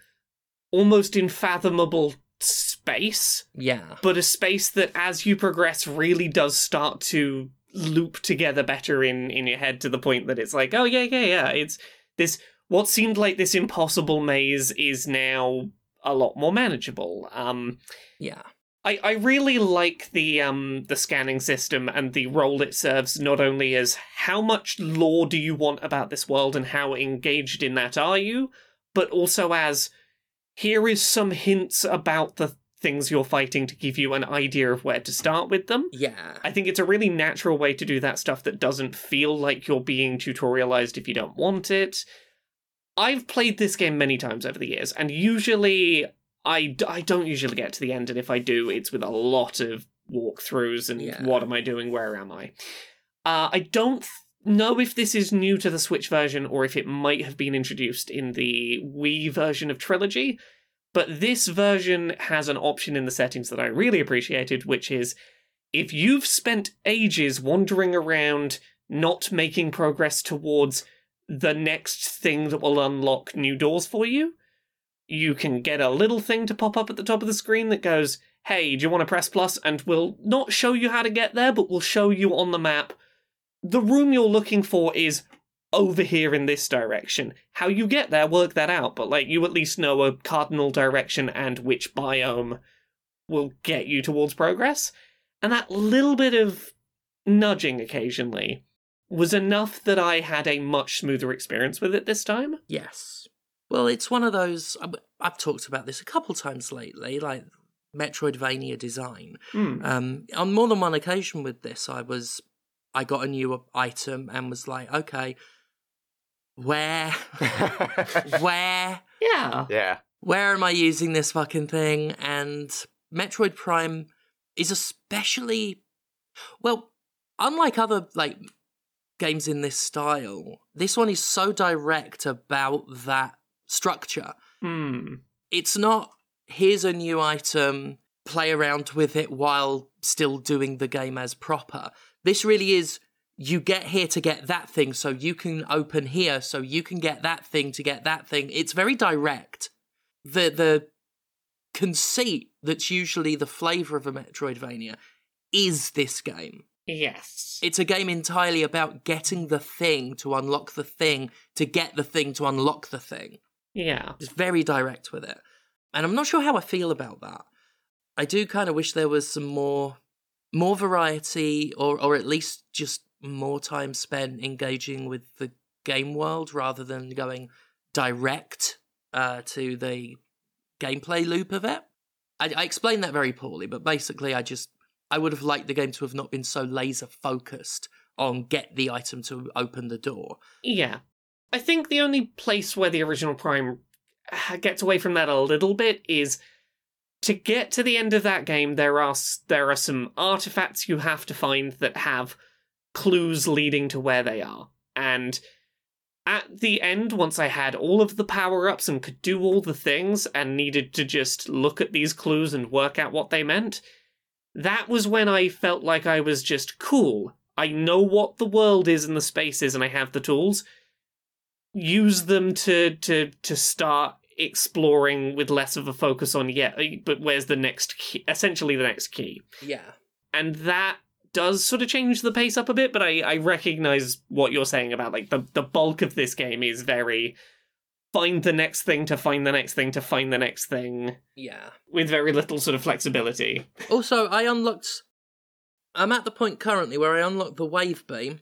almost unfathomable space, Yeah. but a space that as you progress really does start to loop together better in, in your head to the point that it's like, oh yeah, yeah, yeah. It's this what seemed like this impossible maze is now a lot more manageable. Um Yeah. I, I really like the um the scanning system and the role it serves not only as how much lore do you want about this world and how engaged in that are you, but also as here is some hints about the things you're fighting to give you an idea of where to start with them. Yeah. I think it's a really natural way to do that stuff that doesn't feel like you're being tutorialized if you don't want it. I've played this game many times over the years, and usually I, d- I don't usually get to the end, and if I do, it's with a lot of walkthroughs and Yeah. what am I doing, where am I? Uh, I don't th- know if this is new to the Switch version or if it might have been introduced in the Wii version of Trilogy, but this version has an option in the settings that I really appreciated, which is if you've spent ages wandering around, not making progress towards the next thing that will unlock new doors for you, you can get a little thing to pop up at the top of the screen that goes, Hey, do you want to press plus? And we'll not show you how to get there, but we'll show you on the map. The room you're looking for is over here in this direction. How you get there, work that out, but like you at least know a cardinal direction and which biome will get you towards progress. And that little bit of nudging occasionally was enough that I had a much smoother experience with it this time. Yes. Well, it's one of those. I've- talked about this a couple times lately, like Metroidvania design. Hmm. Um, on more than one occasion with this, I was, I got a new item and was like, okay, where, where, Yeah. yeah. where am I using this fucking thing? And Metroid Prime is especially, well, unlike other like games in this style, this one is so direct about that structure. Hmm. It's not here's a new item, play around with it while still doing the game as proper. This really is you get here to get that thing, so you can open here, so you can get that thing to get that thing. It's very direct. The the conceit that's usually the flavour of a Metroidvania is this game. Yes. It's a game entirely about getting the thing to unlock the thing to get the thing to unlock the thing. yeah. It's very direct with it. And I'm not sure how I feel about that. I do kind of wish there was some more more variety or or at least just more time spent engaging with the game world rather than going direct uh, to the gameplay loop of it. I, I explained that very poorly, but basically I just I would have liked the game to have not been so laser focused on get the item to open the door. Yeah. I think the only place where the original Prime gets away from that a little bit is to get to the end of that game there are there are some artifacts you have to find that have clues leading to where they are. And at the end once I had all of the power-ups and could do all the things and needed to just look at these clues and work out what they meant, that was when I felt like I was just cool. I know what the world is and the space is and I have the tools use them to to to start exploring with less of a focus on yeah but where's the next key essentially the next key Yeah. and that does sort of change the pace up a bit but i i recognize what you're saying about like the the bulk of this game is very find the next thing to find the next thing to find the next thing Yeah. with very little sort of flexibility Also, I unlocked. I'm at the point currently where I unlocked the wave beam,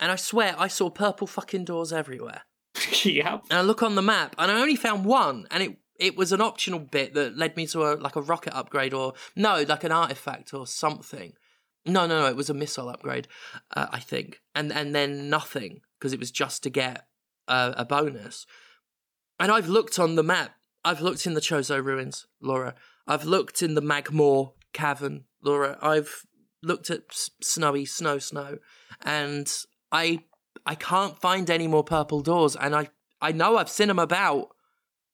and I swear I saw purple fucking doors everywhere. yeah And I look on the map, and I only found one, and it it was an optional bit that led me to a like a rocket upgrade or no, like an artifact or something. No, no, no, it was a missile upgrade, uh, I think, and and then nothing because it was just to get a, a bonus. And I've looked on the map I've looked in the Chozo ruins, Laura. I've looked in the Magmoor cavern, Laura. I've looked at snowy snow snow, and I I can't find any more purple doors. And I I know I've seen them about,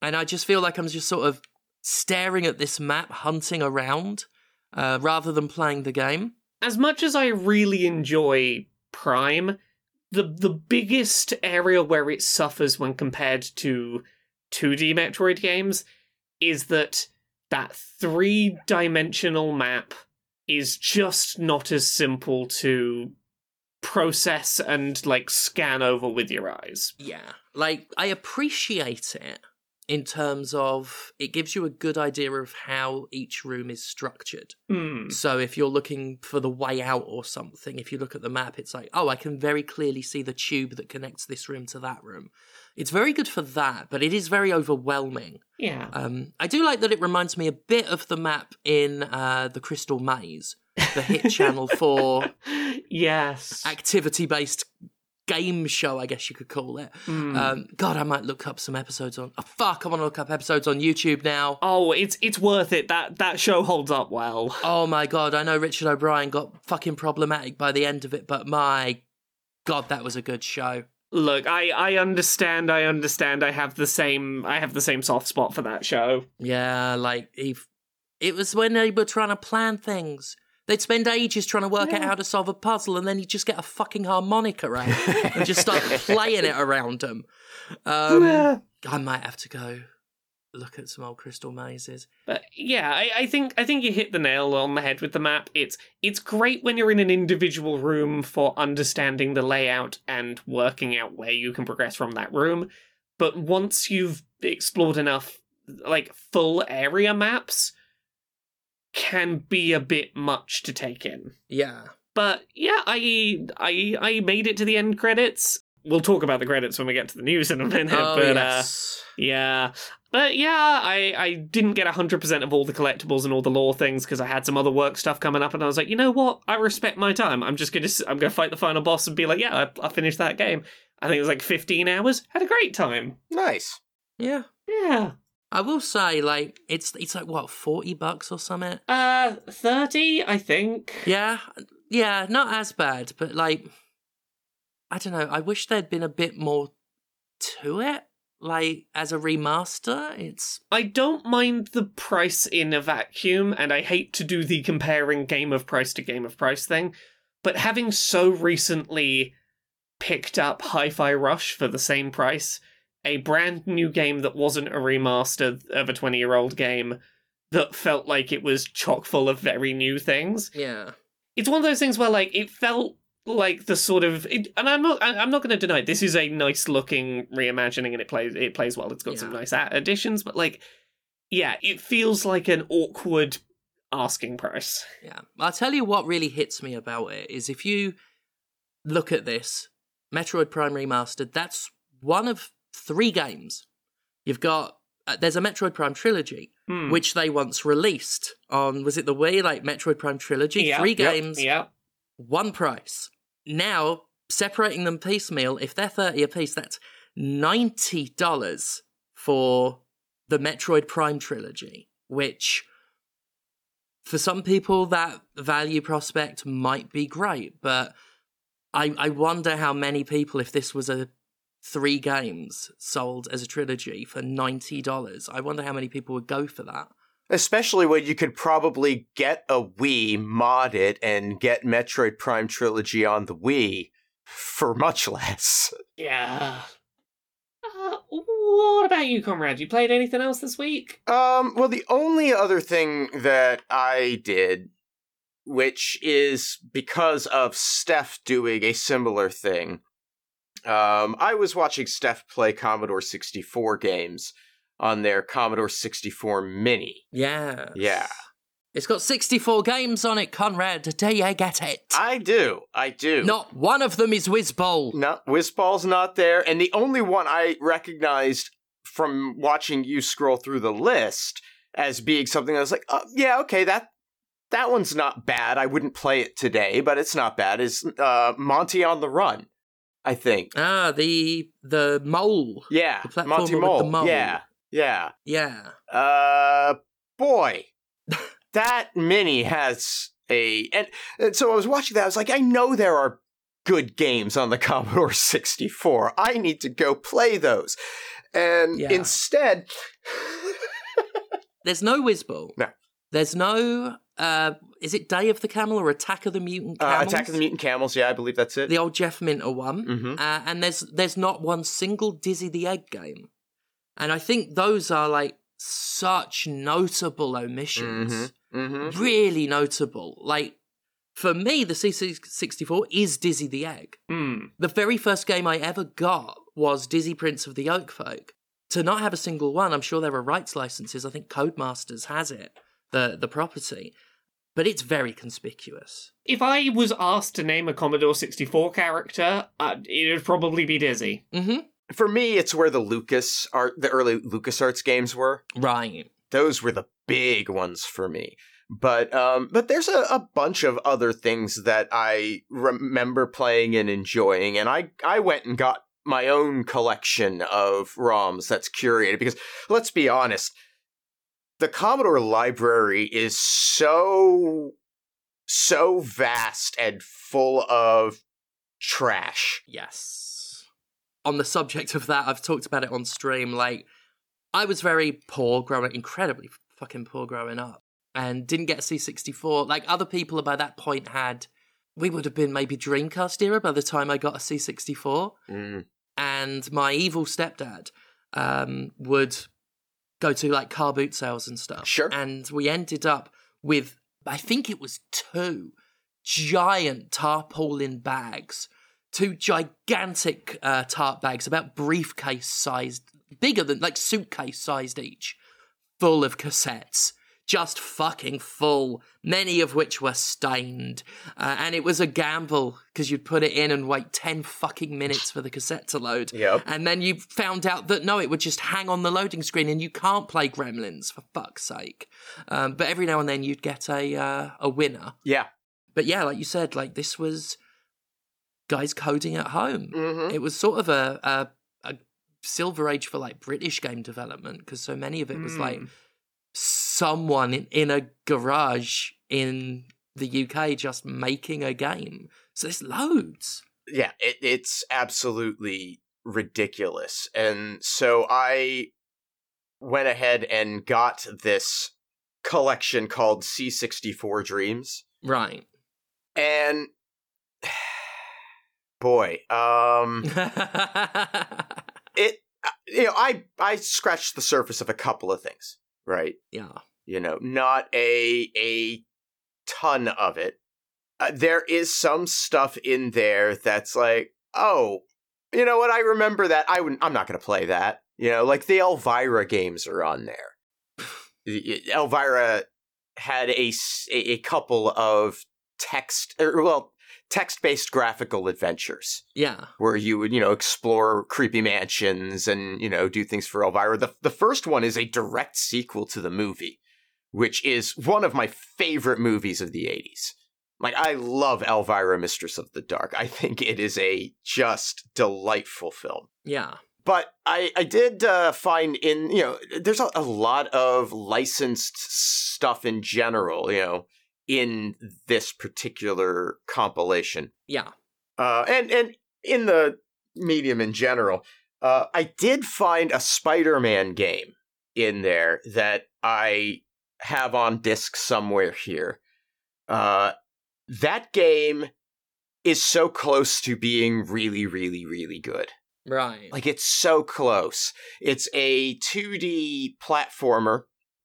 and I just feel like I'm just sort of staring at this map, hunting around, uh, rather than playing the game. As much as I really enjoy Prime, the the biggest area where it suffers when compared to 2D Metroid games is that that three-dimensional map is just not as simple to process and like scan over with your eyes. Yeah. Like, I appreciate it in terms of it gives you a good idea of how each room is structured. Hmm. So if you're looking for the way out or something, if you look at the map, it's like, oh, I can very clearly see the tube that connects this room to that room. It's very good for that, but it is very overwhelming. Yeah. Um, I do like that it reminds me a bit of the map in uh, the Crystal Maze, the hit channel for yes. activity based game show, I guess you could call it. Hmm. Um, God, I might look up some episodes on. Oh, fuck, I want to look up episodes on YouTube now. oh, it's it's worth it. That that show holds up well. Oh my god, I know Richard O'Brien got fucking problematic by the end of it, but my god, that was a good show. Look, I I understand. I understand. I have the same. I have the same soft spot for that show. Yeah, like he, it was when they were trying to plan things. They'd spend ages trying to work out how to solve a puzzle, and then you'd just get a fucking harmonica out and just start playing it around them. Um, I might have to go look at some old crystal mazes. But yeah, I, I think I think you hit the nail on the head with the map. It's it's great when you're in an individual room for understanding the layout and working out where you can progress from that room. But once you've explored enough, like full area maps, can be a bit much to take in. Yeah. But yeah, I I I made it to the end credits. We'll talk about the credits when we get to the news in a minute. Oh, but uh, yeah, but yeah, I I didn't get hundred percent of all the collectibles and all the lore things because I had some other work stuff coming up, and I was like, you know what? I respect my time. I'm just gonna I'm gonna fight the final boss and be like, yeah, I, I finished that game. I think it was like fifteen hours. Had a great time. Nice. yeah. Yeah. I will say, like, it's it's like what forty bucks or something. Uh, thirty, I think. Yeah, yeah, not as bad, but like, I don't know. I wish there'd been a bit more to it. Like as a remaster, it's I don't mind the price in a vacuum, and I hate to do the comparing game of price to game of price thing, but having so recently picked up Hi Fi Rush for the same price, a brand new game that wasn't a remaster of a 20 year old game that felt like it was chock full of very new things. yeah, It's one of those things where, like, it felt like the sort of it, and I'm not I'm not going to deny it, this is a nice looking reimagining and it plays it plays well. It's got some nice additions, but like yeah, it feels like an awkward asking price. yeah. I'll tell you what really hits me about it is if you look at this Metroid Prime Remastered, that's one of three games. You've got uh, there's a Metroid Prime trilogy, Hmm. which they once released on was it the Wii, like Metroid Prime trilogy, Yeah, three games. Yeah. one price. Now, separating them piecemeal, if they're 30 a piece, that's $90 for the Metroid Prime trilogy, which for some people that value prospect might be great, but I I wonder how many people if this was a three games sold as a trilogy for $90, I wonder how many people would go for that. Especially when you could probably get a Wii, mod it, and get Metroid Prime Trilogy on the Wii for much less. Yeah. Uh, what about you, comrade? You played anything else this week? Um, well, the only other thing that I did, which is because of Steph doing a similar thing, um, I was watching Steph play Commodore 64 games on their Commodore 64 Mini. Yeah. Yeah. It's got 64 games on it, Conrad. Do you get it? I do. I do. Not one of them is Wizball. No, Wizball's not there. And the only one I recognized from watching you scroll through the list as being something I was like, oh, yeah, okay, that that one's not bad. I wouldn't play it today, but it's not bad. Is uh, Monty on the Run? I think. Ah, the the mole. Yeah, The platformer Monty with Mole. the mole. Yeah, Yeah. Yeah. Uh, boy, that mini has a and, and so I was watching that. I was like, I know there are good games on the Commodore 64. I need to go play those, and Yeah. instead, There's no Wizball. No. There's no. Uh, is it Day of the Camel or Attack of the Mutant uh, Camels? Attack of the Mutant Camels. Yeah, I believe that's it. The old Jeff Minter one. hmm Uh, and there's there's not one single Dizzy the Egg game, and I think those are like such notable omissions, hmm really notable. Like for me, the C64 is Dizzy the Egg. Hmm. The very first game I ever got was Dizzy Prince of the Yolkfolk. To not have a single one, I'm sure there are rights licenses. I think Codemasters has it, the the property, but it's very conspicuous. If I was asked to name a Commodore 64 character, uh, it would probably be Dizzy. hmm For me, it's where the Lucas art, the early LucasArts games were. Right. those were the big ones for me. But um, but there's a, a bunch of other things that I remember playing and enjoying, and I I went and got my own collection of ROMs that's curated because let's be honest, the Commodore library is so so vast and full of trash. Yes. On the subject of that, I've talked about it on stream. Like, I was very poor growing, incredibly fucking poor growing up, and didn't get a C64. Like other people by that point had, we would have been maybe Dreamcast era by the time I got a C64. Mm. And my evil stepdad um, would go to like car boot sales and stuff. Sure. And we ended up with, I think it was two giant tarpaulin bags, two gigantic uh, tarp bags, about briefcase sized, bigger than like suitcase sized each, full of cassettes. Just fucking full, many of which were stained. Uh, and it was a gamble because you'd put it in and wait 10 fucking minutes for the cassette to load. Yep. And then you found out that no, it would just hang on the loading screen and you can't play Gremlins, for fuck's sake. Um, but every now and then you'd get a, uh, a winner. Yeah. But yeah, like you said, like this was guys coding at home. hmm It was sort of a, a, silver age for like British game development because so many of it was like Mm. Someone in, in a garage in the UK just making a game. So there's loads. yeah, it, it's absolutely ridiculous. And so I went ahead and got this collection called C64 Dreams. Right. And boy, um it uh, you know, I I scratched the surface of a couple of things, right? yeah. You know, not a a ton of it. Uh, there is some stuff in there that's like, oh, you know what? I remember that. I wouldn't. I'm not going to play that. You know, like the Elvira games are on there. Elvira had a a couple of text, or well, text based graphical adventures Yeah. where you would, you know, explore creepy mansions and, you know, do things for Elvira. The, the first one is a direct sequel to the movie, which is one of my favorite movies of the 80s. Like, I love Elvira, Mistress of the Dark. I think it is a just delightful film. Yeah. But I, I did uh, find in, you know, there's a, a lot of licensed stuff in general, you know, in this particular compilation Yeah. uh, and and in the medium in general, uh, I did find a Spider-Man game in there that I have on disc somewhere here. Uh, that game is so close to being really, really, really good. Right. Like it's so close. It's a 2D platformer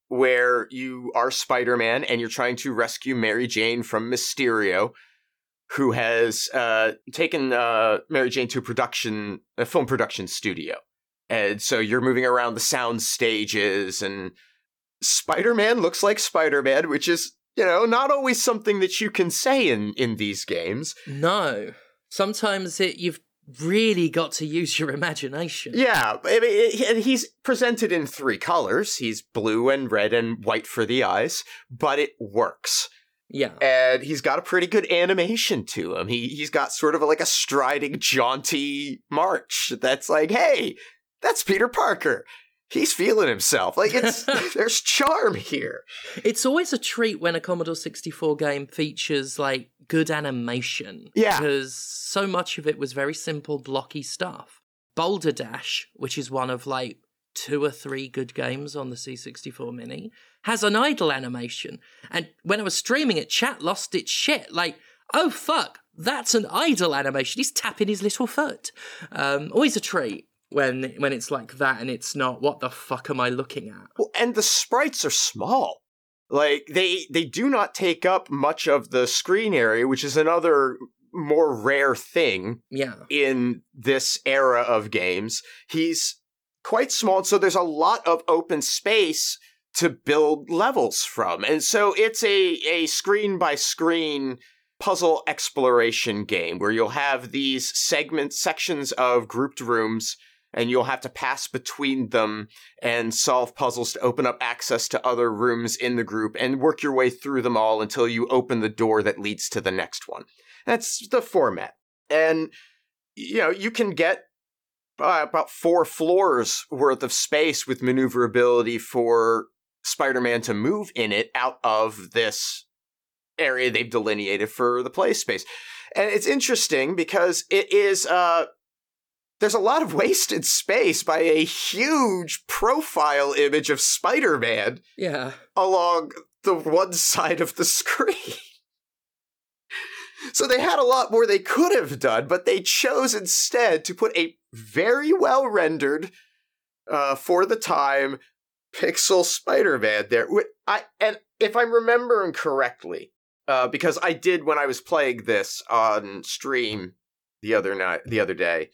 where you are Spider-Man and you're trying to rescue Mary Jane from Mysterio, who has uh, taken uh, Mary Jane to a production, a film production studio. And so you're moving around the sound stages and Spider-Man looks like Spider-Man, which is, you know, not always something that you can say in, in these games. no. Sometimes it you've really got to use your imagination. Yeah, I mean, it- he's presented in three colors. He's blue and red and white for the eyes, but it works. Yeah. And he's got a pretty good animation to him. He he's got sort of like a striding, jaunty march. That's like, hey, that's Peter Parker. He's feeling himself. Like it's there's charm here. It's always a treat when a Commodore 64 game features like good animation. Yeah. Because so much of it was very simple, blocky stuff. Boulder Dash, which is one of like two or three good games on the C64 Mini, has an idle animation. And when I was streaming it, chat lost its shit. Like, oh fuck, that's an idle animation. He's tapping his little foot. Um, always a treat when when it's like that and it's not what the fuck am I looking at? Well, and the sprites are small. Like they they do not take up much of the screen area, which is another more rare thing Yeah. in this era of games. He's quite small, so there's a lot of open space to build levels from. And so it's a, a screen by screen puzzle exploration game where you'll have these segments, sections of grouped rooms, and you'll have to pass between them and solve puzzles to open up access to other rooms in the group and work your way through them all until you open the door that leads to the next one. That's the format. And, you know, you can get uh, about four floors worth of space with maneuverability for Spider Man to move in it out of this area they've delineated for the play space. And it's interesting because it is, uh, there's a lot of wasted space by a huge profile image of Spider Man Yeah. along the one side of the screen. So they had a lot more they could have done, but they chose instead to put a very well rendered, uh, for the time, pixel Spider-Man there. I and if I'm remembering correctly, uh, because I did when I was playing this on stream the other night, the other day.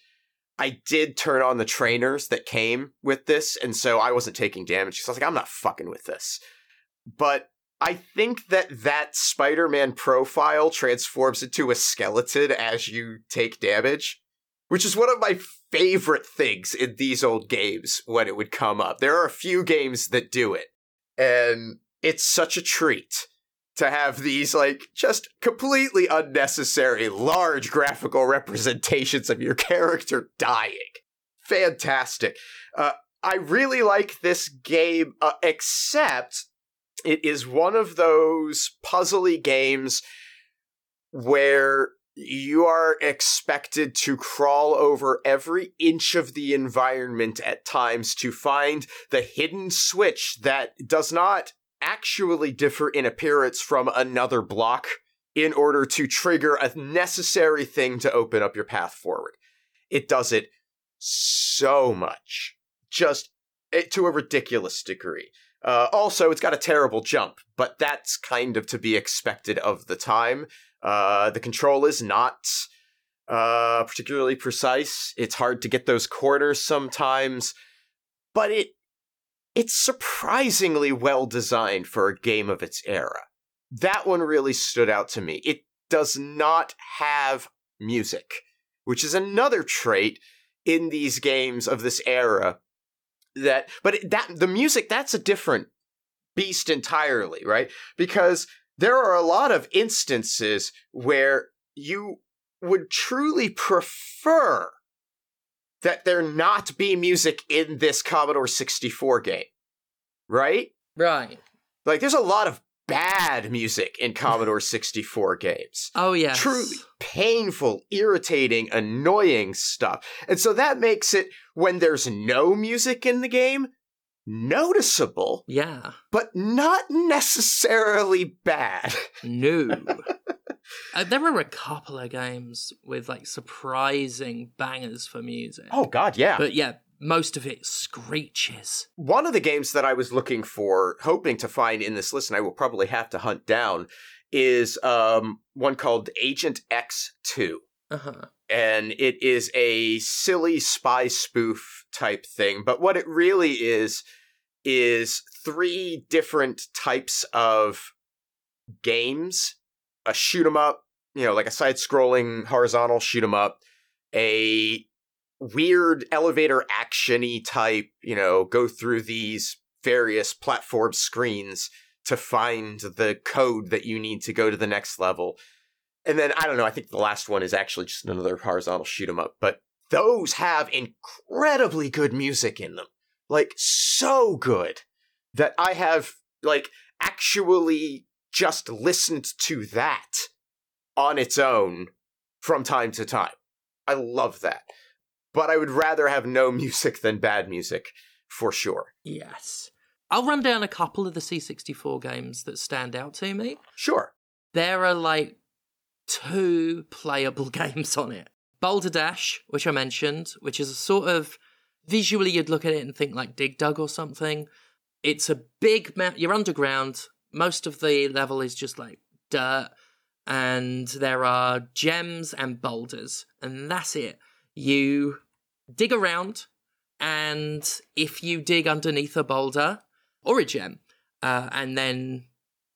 I did turn on the trainers that came with this, and so I wasn't taking damage. So I was like, I'm not fucking with this. But I think that that Spider-Man profile transforms into a skeleton as you take damage, which is one of my favorite things in these old games when it would come up. There are a few games that do it, and it's such a treat to have these like just completely unnecessary large graphical representations of your character dying. Fantastic. Uh, I really like this game, uh, except it is one of those puzzly games where you are expected to crawl over every inch of the environment at times to find the hidden switch that does not actually differ in appearance from another block in order to trigger a necessary thing to open up your path forward. It does it so much. Just it, to a ridiculous degree. Uh, also, it's got a terrible jump, but that's kind of to be expected of the time. Uh, the control is not uh, particularly precise. It's hard to get those corners sometimes, but it it's surprisingly well designed for a game of its era. That one really stood out to me. It does not have music, which is another trait in these games of this era that but that the music that's a different beast entirely, right? Because there are a lot of instances where you would truly prefer that there not be music in this Commodore 64 game. Right? Right. Like there's a lot of bad music in Commodore 64 games Oh yeah. truly painful, irritating, annoying stuff. And so that makes it, when there's no music in the game, noticeable, Yeah. but not necessarily bad. No. uh, there were a couple of games with like surprising bangers for music. Oh, God, yeah. But yeah, most of it screeches. One of the games that I was looking for, hoping to find in this list, and I will probably have to hunt down, is um, one called Agent X2. Uh huh. and it is a silly spy spoof type thing. But what it really is is three different types of games: a shoot 'em up, you know, like a side-scrolling horizontal shoot 'em up, a weird elevator actiony type, you know, go through these various platform screens to find the code that you need to go to the next level. And then I don't know, I think the last one is actually just another horizontal shoot 'em up, but those have incredibly good music in them. like so good that I have like actually just listened to that on its own from time to time. I love that. But I would rather have no music than bad music, for sure. Yes. I'll run down a couple of the C64 games that stand out to me. Sure. There are like two playable games on it. Boulder Dash, which I mentioned, which is a sort of visually you'd look at it and think like Dig Dug or something. It's a big map. You're underground. Most of the level is just like dirt, and there are gems and boulders, and that's it. You dig around, and if you dig underneath a boulder or a gem, uh, and then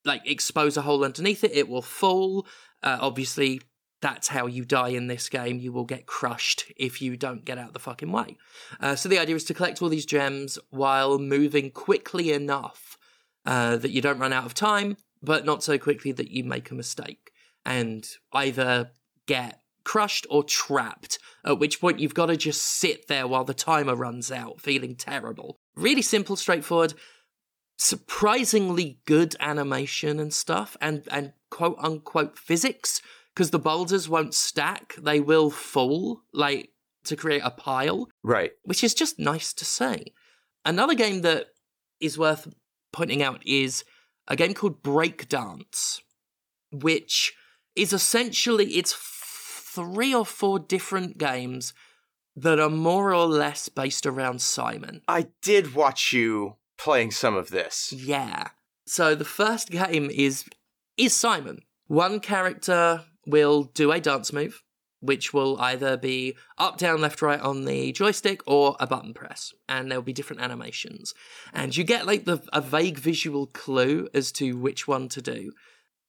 like expose a hole underneath it, it will fall. Uh, obviously, that's how you die in this game. You will get crushed if you don't get out the fucking way. Uh, so the idea is to collect all these gems while moving quickly enough uh, that you don't run out of time, but not so quickly that you make a mistake and either get crushed or trapped. At which point you've got to just sit there while the timer runs out, feeling terrible. Really simple, straightforward surprisingly good animation and stuff and and quote unquote physics because the boulders won't stack they will fall like to create a pile Right. which is just nice to see another game that is worth pointing out is a game called breakdance which is essentially it's three or four different games that are more or less based around simon I did watch you playing some of this. yeah. So the first game is is Simon. One character will do a dance move, which will either be up, down, left, right on the joystick or a button press, and there'll be different animations. And you get like the a vague visual clue as to which one to do.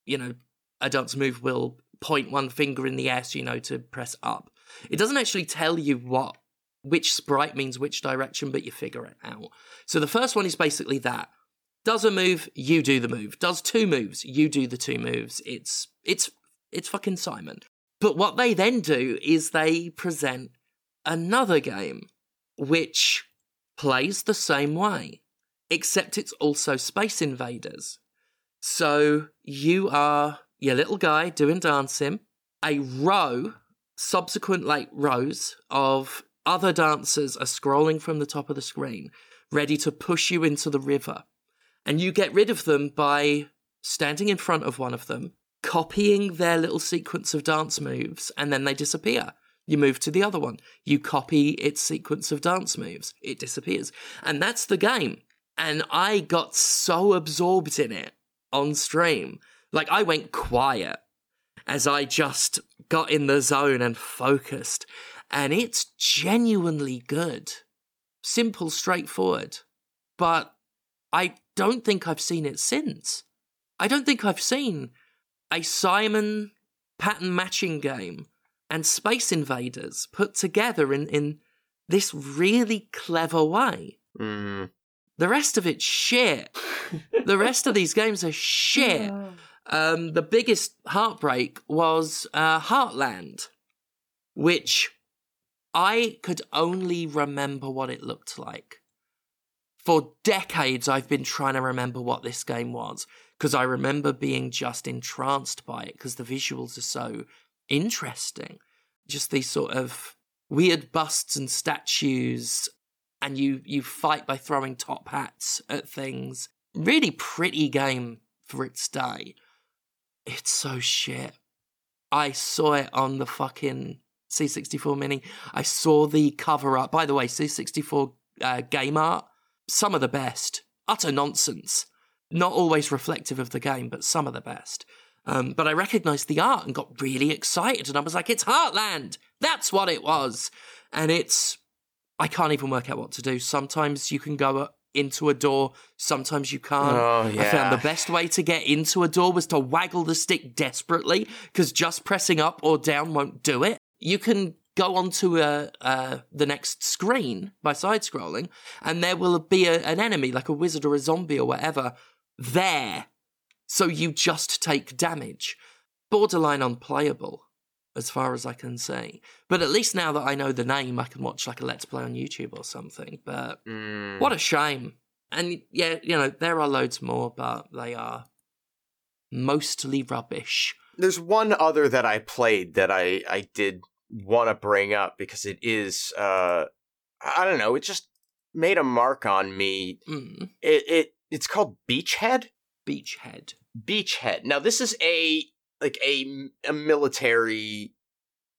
You know, a dance move will point one finger in the air, so you know to press up. It doesn't actually tell you what which sprite means which direction, but you figure it out. So the first one is basically that. Does a move, you do the move. Does two moves, you do the two moves. It's it's it's fucking Simon. But what they then do is they present another game which plays the same way, except it's also Space Invaders. So you are your little guy doing dancing, a row, subsequent like rows of other dancers are scrolling from the top of the screen, ready to push you into the river. And you get rid of them by standing in front of one of them, copying their little sequence of dance moves, and then they disappear. You move to the other one. You copy its sequence of dance moves. It disappears. And that's the game. And I got so absorbed in it on stream. Like, I went quiet as I just got in the zone and focused. And it's genuinely good. Simple, straightforward. But I don't think I've seen it since. I don't think I've seen a Simon pattern matching game and Space Invaders put together in, in this really clever way. Mm. The rest of it's shit. the rest of these games are shit. Um, the biggest heartbreak was uh, Heartland, which I could only remember what it looked like. For decades, I've been trying to remember what this game was because I remember being just entranced by it because the visuals are so interesting. Just these sort of weird busts and statues, and you you fight by throwing top hats at things. Really pretty game for its day. It's so shit. I saw it on the fucking C64 Mini. I saw the cover up. By the way, C64 uh, game art, some of the best. Utter nonsense. Not always reflective of the game, but some of the best. Um, but I recognized the art and got really excited, and I was like, it's Heartland! That's what it was! And it's. I can't even work out what to do. Sometimes you can go into a door, sometimes you can't. Oh, I found the best way to get into a door was to waggle the stick desperately, because just pressing up or down won't do it. You can go onto a, uh, the next screen by side scrolling, and there will be a, an enemy, like a wizard or a zombie or whatever, there. So you just take damage. Borderline unplayable. as far as I can see. But at least now that I know the name, I can watch like a Let's Play on YouTube or something. But Mm. what a shame. And yeah, you know, there are loads more, but they are mostly rubbish. There's one other that I played that I I did want to bring up because it is uh I don't know, it just made a mark on me. Mm. It it it's called Beachhead. Beachhead. Beachhead. Now this is a like a a military,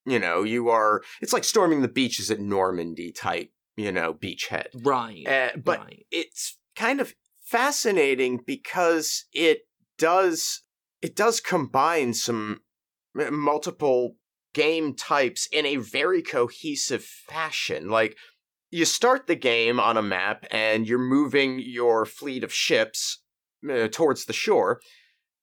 you know, you are it's like storming the beaches at Normandy type, you know, Beachhead. Right. Uh, but right. it's kind of fascinating because it does it does combine some multiple game types in a very cohesive fashion like you start the game on a map and you're moving your fleet of ships uh, towards the shore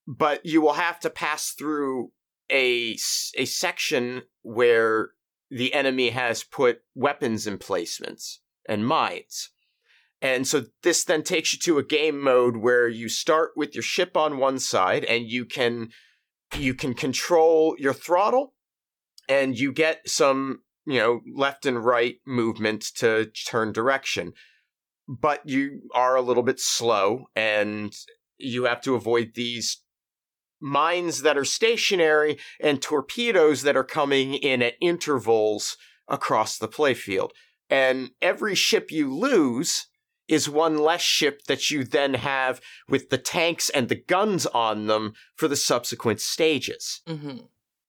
but you will have to pass through a, a section where the enemy has put weapons emplacements and mines. And so this then takes you to a game mode where you start with your ship on one side and you can you can control your throttle and you get some, you know, left and right movement to turn direction. But you are a little bit slow and you have to avoid these mines that are stationary and torpedoes that are coming in at intervals across the playfield. And every ship you lose is one less ship that you then have with the tanks and the guns on them for the subsequent stages. hmm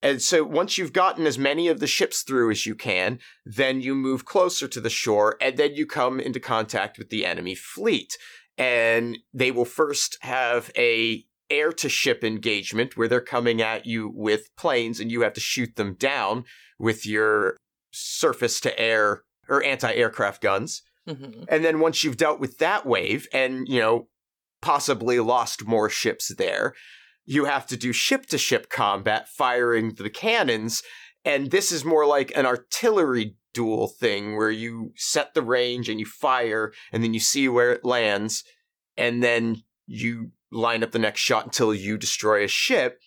And so once you've gotten as many of the ships through as you can, then you move closer to the shore and then you come into contact with the enemy fleet. And they will first have a air to ship engagement where they're coming at you with planes and you have to shoot them down with your surface to air or anti-aircraft guns. hmm And then once you've dealt with that wave and, you know, possibly lost more ships there, you have to do ship to ship combat firing the cannons. And this is more like an artillery duel thing where you set the range and you fire and then you see where it lands and then you line up the next shot until you destroy a ship.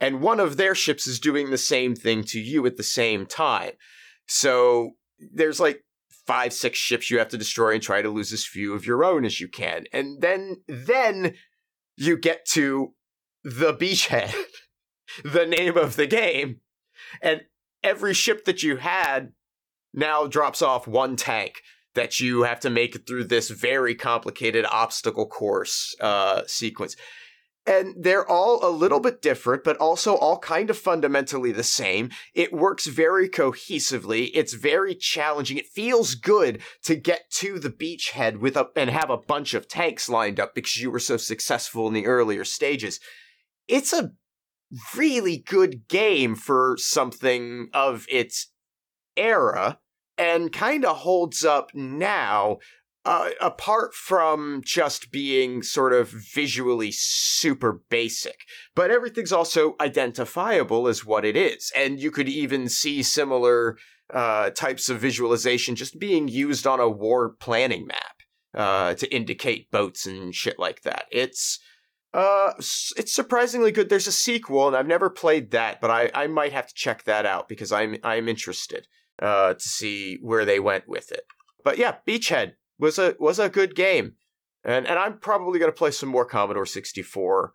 And one of their ships is doing the same thing to you at the same time. So there's like five, six ships you have to destroy and try to lose as few of your own as you can. And then then you get to the beachhead, the name of the game. And every ship that you had now drops off one tank that you have to make it through this very complicated obstacle course uh, sequence. And they're all a little bit different, but also all kind of fundamentally the same. It works very cohesively. It's very challenging. It feels good to get to the beachhead with a and have a bunch of tanks lined up because you were so successful in the earlier stages. It's a really good game for something of its era and kind of holds up now uh, apart from just being sort of visually super basic, but everything's also identifiable as what it is. And you could even see similar uh, types of visualization just being used on a war planning map uh, to indicate boats and shit like that. It's uh, it's surprisingly good. There's a sequel, and I've never played that, but I, I might have to check that out because I'm I'm interested uh, to see where they went with it. But yeah, Beachhead was a was a good game, and and I'm probably gonna play some more Commodore 64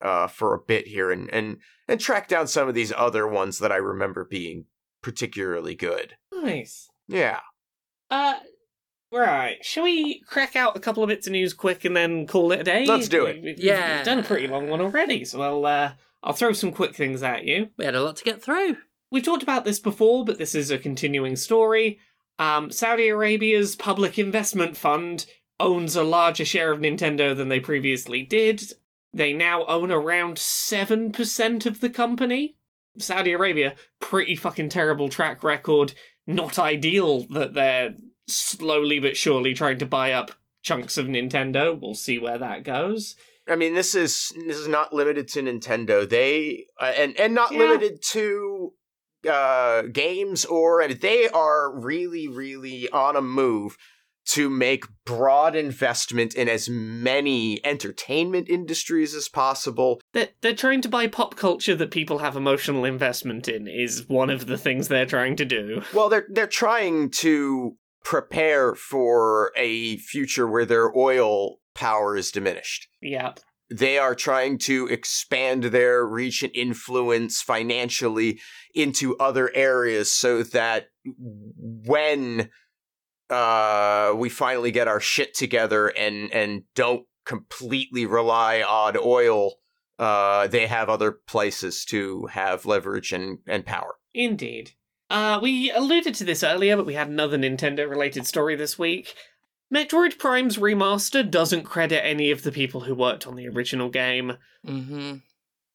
uh, for a bit here, and and and track down some of these other ones that I remember being particularly good. Nice. Yeah, Uh, right. Shall we crack out a couple of bits of news quick and then call it a day? Let's do it. We- we've- Yeah. We've done a pretty long one already, so I'll, uh, I'll throw some quick things at you. We had a lot to get through. We've talked about this before, but this is a continuing story. Um, Saudi Arabia's public investment fund owns a larger share of Nintendo than they previously did. They now own around 7% of the company. Saudi Arabia, pretty fucking terrible track record. Not ideal that they're slowly but surely trying to buy up chunks of Nintendo. We'll see where that goes. I mean this is this is not limited to Nintendo. They uh, and and not Yeah. limited to uh games or and they are really really on a move to make broad investment in as many entertainment industries as possible. They're, they're trying to buy pop culture that people have emotional investment in, is one of the things they're trying to do. Well, they're they're trying to prepare for a future where their oil power is diminished. Yep. They are trying to expand their reach and influence financially into other areas so that when uh, we finally get our shit together and and don't completely rely on oil, uh, they have other places to have leverage and, and power. Indeed. Uh, we alluded to this earlier, but we had another Nintendo related story this week. Metroid Prime's remaster doesn't credit any of the people who worked on the original game. Mm-hmm.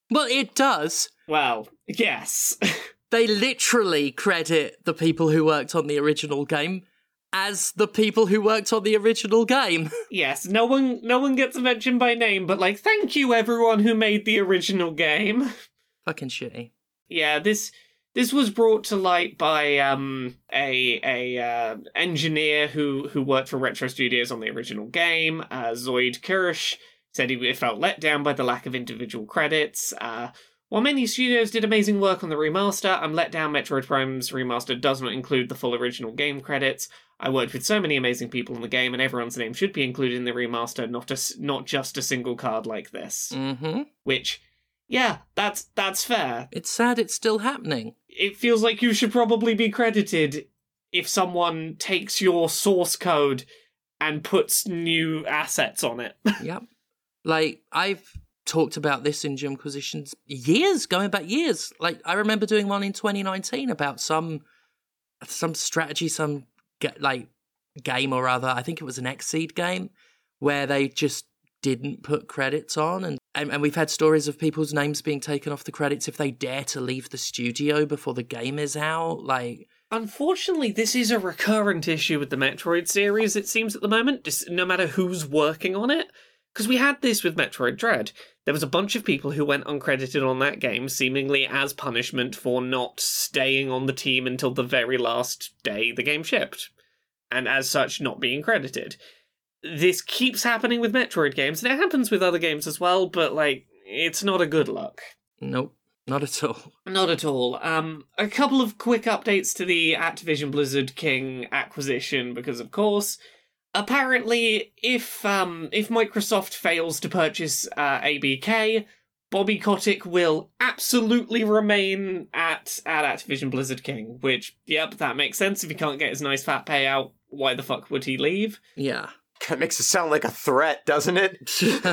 Well, it does. Well, yes. They literally credit the people who worked on the original game as the people who worked on the original game. yes, no one no one gets mentioned by name, but like thank you everyone who made the original game. Fucking shitty. Yeah, this this was brought to light by um a a uh, engineer who who worked for Retro Studios on the original game, uh, Zoid Kirsch said he felt let down by the lack of individual credits. Uh, while many studios did amazing work on the remaster, I'm let down Metroid Prime's remaster does not include the full original game credits. I worked with so many amazing people in the game, and everyone's name should be included in the remaster, not a, not just a single card like this. Mm-hmm. Which, yeah, that's that's fair. It's sad it's still happening. It feels like you should probably be credited if someone takes your source code and puts new assets on it. yep. Like, I've talked about this in Jimquisitions years, going back years. Like, I remember doing one in 2019 about some some strategy, some like game or other. I think it was an Xseed game where they just didn't put credits on and, and and we've had stories of people's names being taken off the credits if they dare to leave the studio before the game is out like Unfortunately, this is a recurrent issue with the Metroid series, it seems, at the moment, just no matter who's working on it. Because we had this with Metroid Dread. There was a bunch of people who went uncredited on that game, seemingly as punishment for not staying on the team until the very last day the game shipped, and as such, not being credited. This keeps happening with Metroid games, and it happens with other games as well, but, like, it's not a good look. nope not at all Not at all. Um, a couple of quick updates to the Activision Blizzard King acquisition, because of course, apparently, if um, if Microsoft fails to purchase uh, ABK, Bobby Kotick will absolutely remain at at Activision Blizzard King. Which, yep, that makes sense. If he can't get his nice fat payout, why the fuck would he leave? yeah That makes it sound like a threat, doesn't it?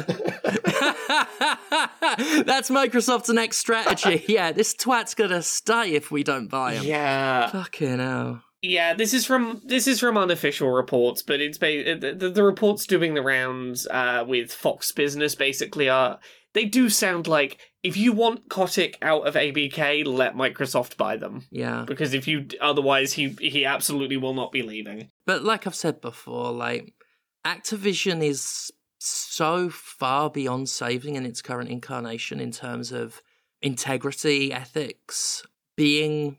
That's Microsoft's next strategy. Yeah, this twat's gonna stay if we don't buy him. Yeah, Fucking hell. Yeah, this is from this is from unofficial reports, but it's ba- the, the, the reports doing the rounds uh, with Fox Business basically are they do sound like if you want Kotick out of ABK, let Microsoft buy them Yeah. because if you otherwise he he absolutely will not be leaving. But like I've said before, like Activision is so far beyond saving in its current incarnation in terms of integrity, ethics, being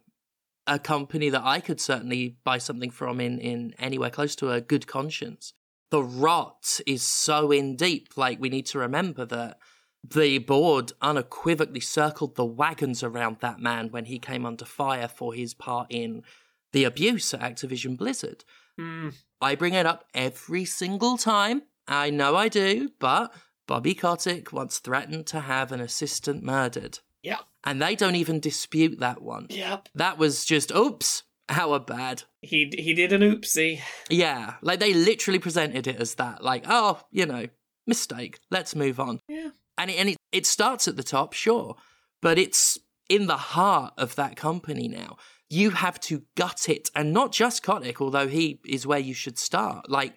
a company that I could certainly buy something from in, in anywhere close to a good conscience. The rot is so in deep. Like we need to remember that the board unequivocally circled the wagons around that man when he came under fire for his part in the abuse at Activision Blizzard. Hmm. I bring it up every single time. I know I do, but Bobby Kotick once threatened to have an assistant murdered. Yep. And they don't even dispute that one. Yep. That was just, oops, how bad. He he did an oopsie. Yeah, like they literally presented it as that. Like, oh, you know, mistake. Let's move on. Yeah. And it, and it, it starts at the top, sure, but it's in the heart of that company now. You have to gut it, and not just Kotick, although he is where you should start. Like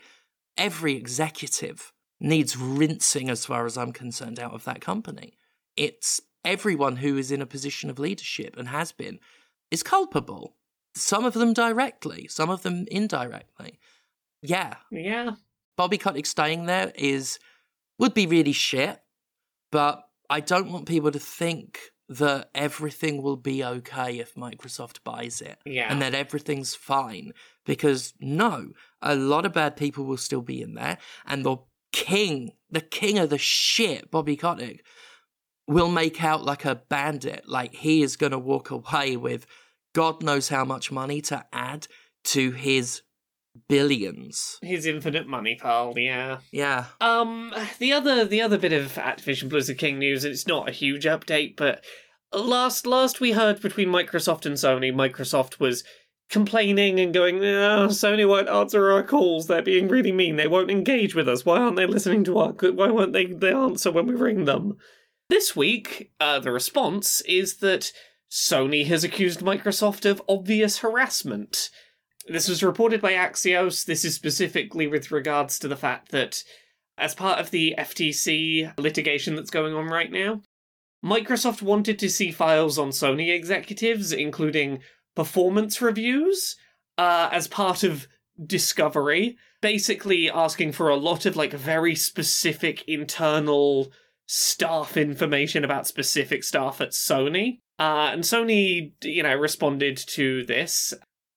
every executive needs rinsing, as far as I'm concerned, out of that company. It's everyone who is in a position of leadership and has been is culpable. Some of them directly, some of them indirectly. Yeah, Yeah. Bobby Kotick staying there is would be really shit, but I don't want people to think that everything will be okay if Microsoft buys it Yeah. and that everything's fine. Because no, a lot of bad people will still be in there, and the king, the king of the shit, Bobby Kotick, will make out like a bandit. Like he is going to walk away with God knows how much money to add to his billions. His infinite money pile, yeah. Yeah. Um, the other the other bit of Activision Blizzard King news, and it's not a huge update, but last last we heard between Microsoft and Sony, Microsoft was complaining and going, oh, Sony won't answer our calls. They're being really mean. They won't engage with us. Why aren't they listening to our? Why won't they? They answer when we ring them. This week, uh, the response is that Sony has accused Microsoft of obvious harassment. This was reported by Axios. This is specifically with regards to the fact that, as part of the FTC litigation that's going on right now, Microsoft wanted to see files on Sony executives, including performance reviews, uh, as part of discovery, basically asking for a lot of like very specific internal staff information about specific staff at Sony. Uh, and Sony, you know, responded to this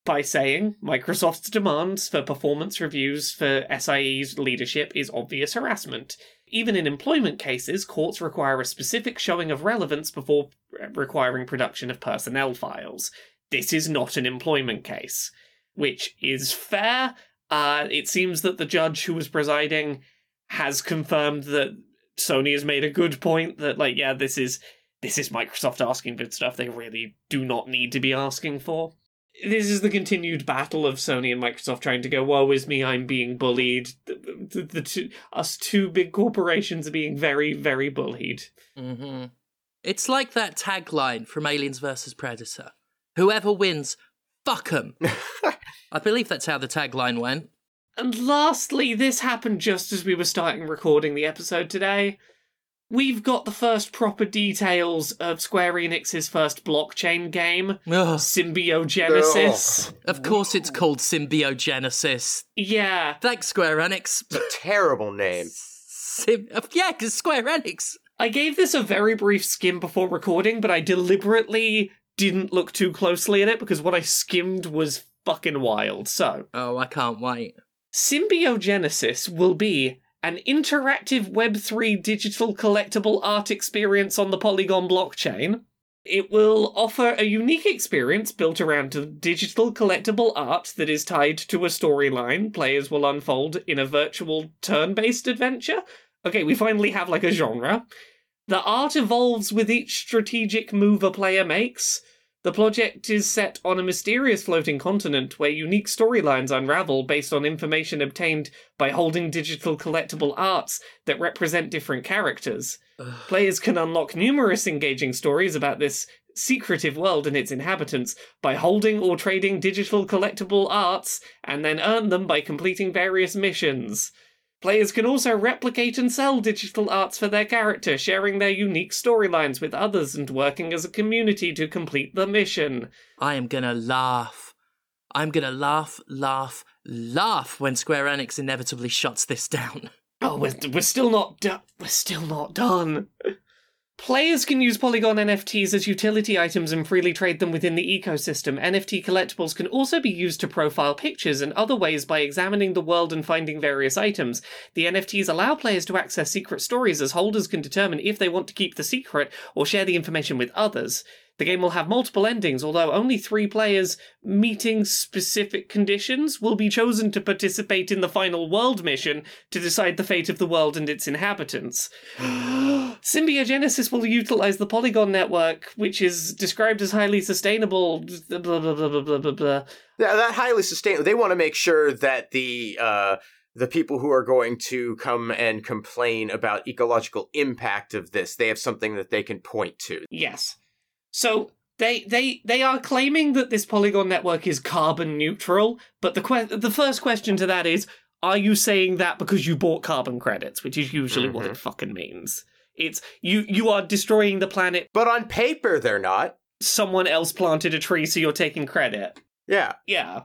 by saying Microsoft's demands for performance reviews for SIE's leadership is obvious harassment. Even in employment cases, courts require a specific showing of relevance before requiring production of personnel files. This is not an employment case, which is fair. Uh, it seems that the judge who was presiding has confirmed that Sony has made a good point that, like, yeah, this is this is Microsoft asking for stuff they really do not need to be asking for. This is the continued battle of Sony and Microsoft trying to go, woe is me, I'm being bullied. The, the, the two, us two big corporations are being very, very bullied. hmm It's like that tagline from Aliens vs. Predator Whoever wins, fuck 'em. I believe that's how the tagline went. And lastly, this happened just as we were starting recording the episode today. We've got the first proper details of Square Enix's first blockchain game, Ugh. Symbiogenesis. Of course, it's called Symbiogenesis. Yeah, Thanks, Square Enix. Terrible name. Sim- uh, yeah, because Square Enix. I gave this a very brief skim before recording, but I deliberately didn't look too closely at it because what I skimmed was fucking wild. So, Oh, I can't wait. Symbiogenesis will be an interactive Web3 digital collectible art experience on the Polygon blockchain. It will offer a unique experience built around digital collectible art that is tied to a storyline players will unfold in a virtual turn based adventure. Okay, we finally have like a genre. The art evolves with each strategic move a player makes. The project is set on a mysterious floating continent where unique storylines unravel based on information obtained by holding digital collectible arts that represent different characters. Players can unlock numerous engaging stories about this secretive world and its inhabitants by holding or trading digital collectible arts and then earn them by completing various missions. Players can also replicate and sell digital arts for their character, sharing their unique storylines with others and working as a community to complete the mission. I am gonna laugh. I'm gonna laugh, laugh, laugh when Square Enix inevitably shuts this down. Oh, we're, we're still not done. We're still not done. Players can use Polygon NFTs as utility items and freely trade them within the ecosystem. NFT collectibles can also be used to profile pictures and other ways by examining the world and finding various items. The NFTs allow players to access secret stories as holders can determine if they want to keep the secret or share the information with others. The game will have multiple endings, although only three players meeting specific conditions will be chosen to participate in the final world mission to decide the fate of the world and its inhabitants. Symbiogenesis will utilize the Polygon network, which is described as highly sustainable. Blah, blah, blah, blah, blah, blah. Yeah, that highly sustainable. They want to make sure that the uh, the people who are going to come and complain about ecological impact of this, they have something that they can point to. Yes. So they they they are claiming that this Polygon network is carbon neutral, but the que- the first question to that is are you saying that because you bought carbon credits, which is usually what it mm-hmm. fucking means. It's you you are destroying the planet. But on paper, they're not. Someone else planted a tree so you're taking credit. Yeah. Yeah.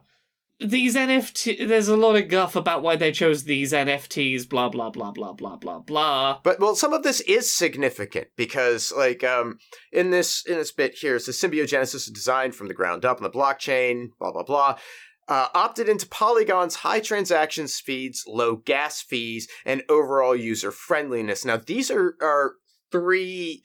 These NFT. There's a lot of guff about why they chose these NFTs. Blah blah blah blah blah blah blah. But well, some of this is significant because, like, um, in this in this bit here, it's the symbiogenesis is designed from the ground up on the blockchain. Blah blah blah. Uh, opted into Polygon's high transaction speeds, low gas fees, and overall user friendliness. Now, these are are three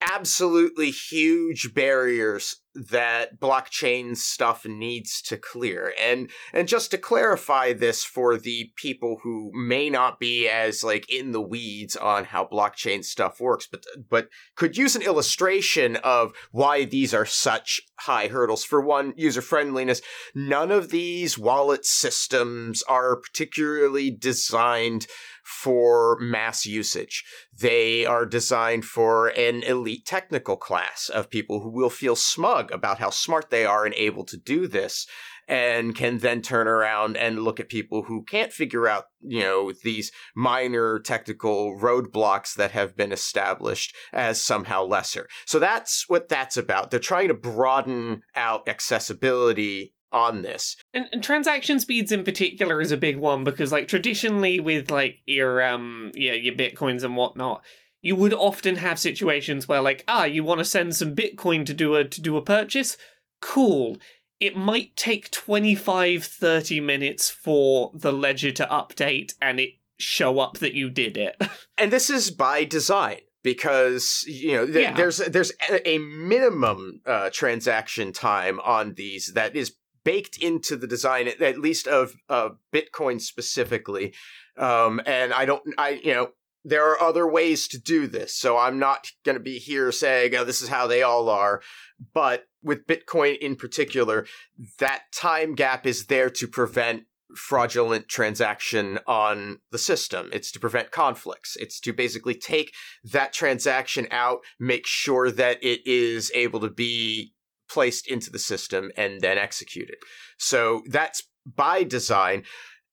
absolutely huge barriers that blockchain stuff needs to clear. And and just to clarify this for the people who may not be as like in the weeds on how blockchain stuff works but but could use an illustration of why these are such high hurdles. For one user friendliness. None of these wallet systems are particularly designed for mass usage. They are designed for an elite technical class of people who will feel smug about how smart they are and able to do this and can then turn around and look at people who can't figure out, you know, these minor technical roadblocks that have been established as somehow lesser. So that's what that's about. They're trying to broaden out accessibility on this. And, and, transaction speeds in particular is a big one because like traditionally with like your um yeah your bitcoins and whatnot, you would often have situations where like ah you want to send some bitcoin to do a to do a purchase, cool. It might take 25 30 minutes for the ledger to update and it show up that you did it. and this is by design because you know th- yeah. there's there's a minimum uh, transaction time on these that is baked into the design, at least of uh, Bitcoin specifically. Um, and I don't, I you know, there are other ways to do this, so I'm not going to be here saying oh, this is how they all are. But with Bitcoin in particular, that time gap is there to prevent fraudulent transaction on the system. It's to prevent conflicts. It's to basically take that transaction out, make sure that it is able to be placed into the system and then executed. So that's by design.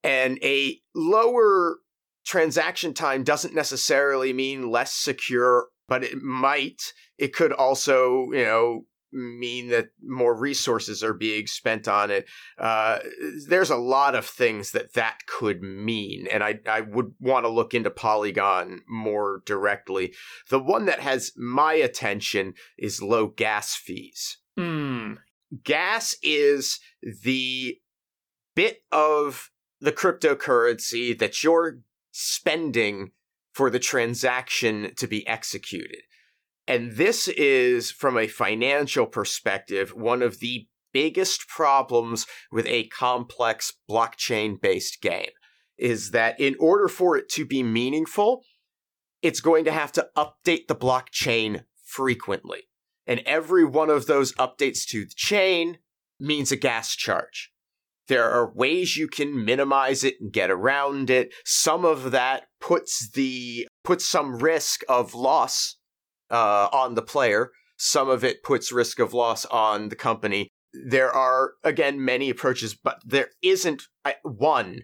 And a lower transaction time doesn't necessarily mean less secure, but it might. It could also, you know, mean that more resources are being spent on it. Uh, there's a lot of things that that could mean, and I I would want to look into Polygon more directly. The one that has my attention is low gas fees. Hmm. Gas is the bit of the cryptocurrency that you're spending for the transaction to be executed. And this is, from a financial perspective, one of the biggest problems with a complex blockchain based game is that in order for it to be meaningful, it's going to have to update the blockchain frequently. And every one of those updates to the chain means a gas charge. There are ways you can minimize it and get around it. Some of that puts the puts some risk of loss uh, on the player. Some of it puts risk of loss on the company. There are again many approaches, but there isn't one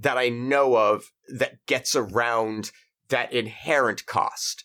that I know of that gets around that inherent cost.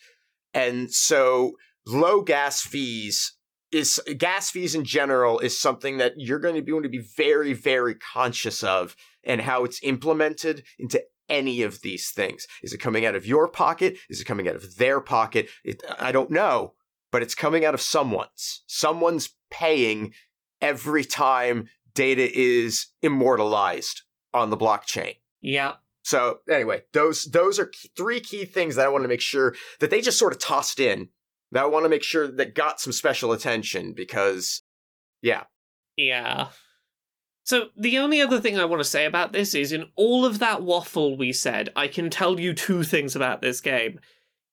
And so low gas fees is gas fees in general is something that you're going to be going to be very very conscious of and how it's implemented into any of these things. Is it coming out of your pocket? Is it coming out of their pocket? It, i don't know but it's coming out of someone's. Someone's paying every time data is immortalized on the blockchain. Yeah. So anyway those those are three key things that i want to make sure that they just sort of tossed in that I want to make sure that got some special attention because, yeah. Yeah. So, the only other thing I want to say about this is in all of that waffle we said, I can tell you two things about this game.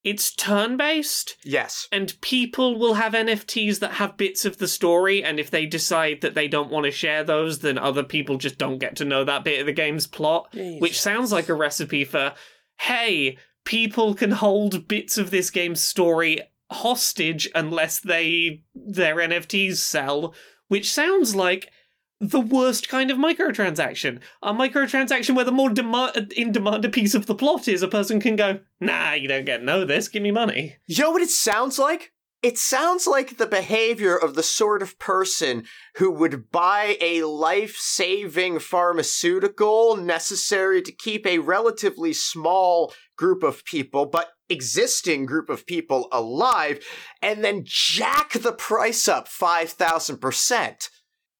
It's turn based. Yes. And people will have NFTs that have bits of the story, and if they decide that they don't want to share those, then other people just don't get to know that bit of the game's plot, Jesus. which sounds like a recipe for hey, people can hold bits of this game's story hostage unless they their NFTs sell, which sounds like the worst kind of microtransaction. A microtransaction where the more demand in demand a piece of the plot is, a person can go, nah, you don't get no this, give me money. You know what it sounds like? it sounds like the behavior of the sort of person who would buy a life saving pharmaceutical necessary to keep a relatively small group of people, but existing group of people alive, and then jack the price up 5,000%.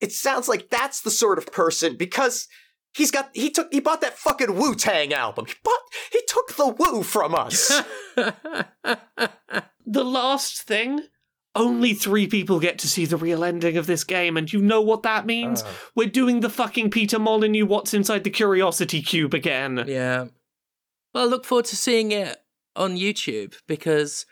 It sounds like that's the sort of person because he's got he took he bought that fucking Wu Tang album. He bought he took the Wu from us. the last thing only three people get to see the real ending of this game, and you know what that means? Uh. We're doing the fucking Peter Molyneux What's Inside the Curiosity Cube again. Yeah. Well, I look forward to seeing it on YouTube because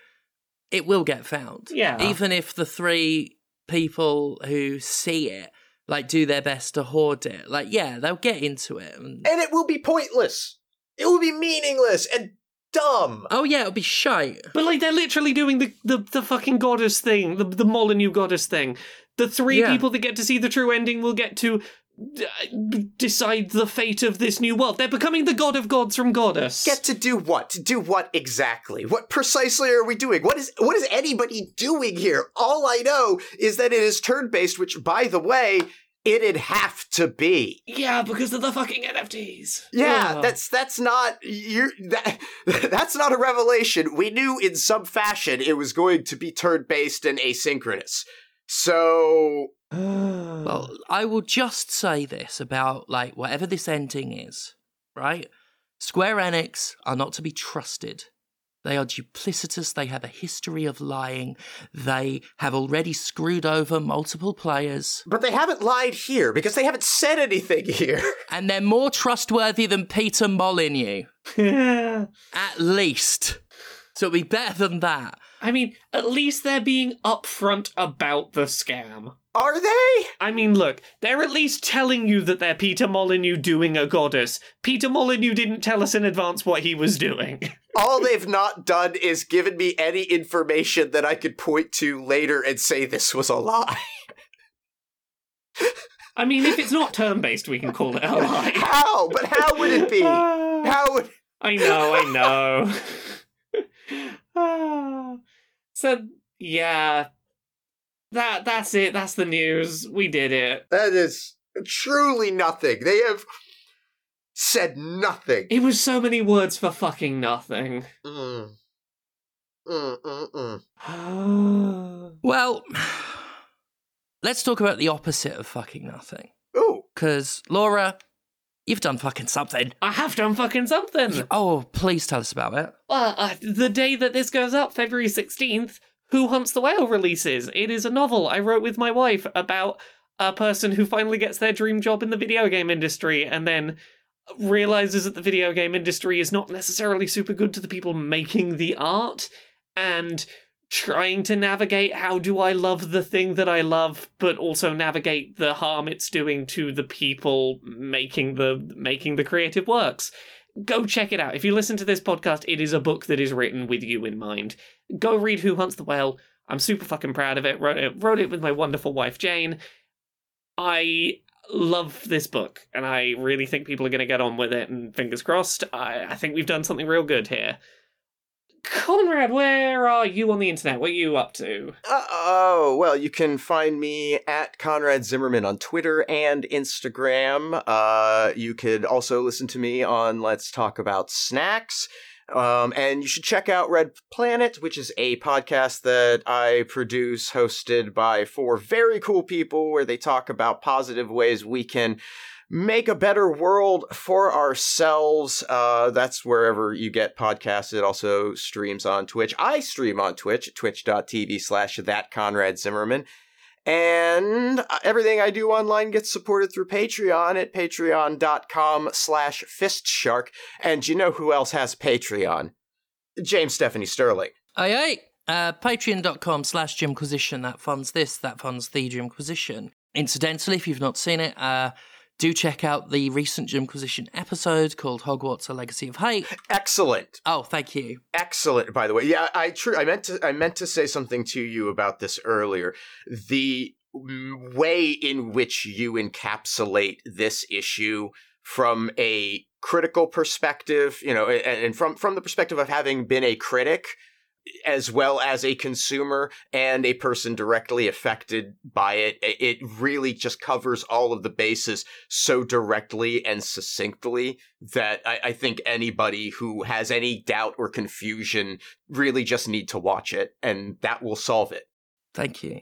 it will get found. Yeah. Even if the three people who see it like do their best to hoard it, like yeah, they'll get into it. And, and it will be pointless. It will be meaningless and dumb. oh yeah, it'll be shite. But like they're literally doing the, the, the fucking Godus thing, the the Molyneux Godus thing. The three Yeah. people that get to see the true ending will get to d- decide the fate of this new world. They're becoming the god of gods from Godus. Get to do what? To do what exactly? What precisely are we doing? What is what is anybody doing here? All I know is that it is turn based, which by the way, it'd have to be. yeah, because of the fucking NFTs. Yeah, Ugh. that's that's not you that that's not a revelation. We knew in some fashion it was going to be turn based and asynchronous. So Well, I will just say this about like whatever this ending is, right? Square Enix are not to be trusted. They are duplicitous. They have a history of lying. They have already screwed over multiple players. but they haven't lied here because they haven't said anything here. And they're more trustworthy than Peter Molyneux. At least. So it'd be better than that. I mean, at least they're being upfront about the scam. Are they? I mean, look, they're at least telling you that they're Peter Molyneux doing a Godus. Peter Molyneux didn't tell us in advance what he was doing. All they've not done is given me any information that I could point to later and say this was a lie. I mean, if it's not turn based, we can call it a lie. How? But how would it be? How would I know, I know. Ah. so yeah, that that's it. That's the news. We did it. that is truly nothing. They have said nothing. It was so many words for fucking nothing. Mm. Mm, mm, mm. Well, let's talk about the opposite of fucking nothing. Ooh. Because, Laura, you've done fucking something. I have done fucking something. Oh, please tell us about it. Well, uh, the day that this goes up, February 16th, Who Hunts the Whale releases. It is a novel I wrote with my wife about a person who finally gets their dream job in the video game industry and then realizes that the video game industry is not necessarily super good to the people making the art and trying to navigate how do I love the thing that I love but also navigate the harm it's doing to the people making the making the creative works go check it out. If you listen to this podcast, it is a book that is written with you in mind. Go read Who Hunts the Whale. I'm super fucking proud of it. Wrote it, wrote it with my wonderful wife Jane. I love this book, and I really think people are going to get on with it. And fingers crossed, I, I think we've done something real good here. Conrad, where are you on the internet? What are you up to? Uh, oh, well, you can find me at Conrad Zimmerman on Twitter and Instagram. Uh, you could also listen to me on Let's Talk About Snacks. Um, and you should check out Red Planet, which is a podcast that I produce, hosted by four very cool people, where they talk about positive ways we can make a better world for ourselves. Uh, that's wherever you get podcasts. It also streams on Twitch. I stream on Twitch twitch.tv slash that Conrad Zimmerman. And uh, everything I do online gets supported through Patreon at patreon.com slash fistshark. And you know who else has Patreon? James Stephanie Sterling. Aye, aye. Uh, Patreon.com slash Jimquisition. That funds this. That funds the Jimquisition. Incidentally, if you've not seen it, uh, do check out the recent Jimquisition episode called Hogwarts: A Legacy of Hate. Excellent. Oh, thank you. excellent by the way yeah i true i meant to i meant to say something to you about this earlier the way in which you encapsulate this issue from a critical perspective you know and, and from from the perspective of having been a critic as well as a consumer and a person directly affected by it. It really just covers all of the bases so directly and succinctly that I, I think anybody who has any doubt or confusion really just need to watch it, and that will solve it. Thank you.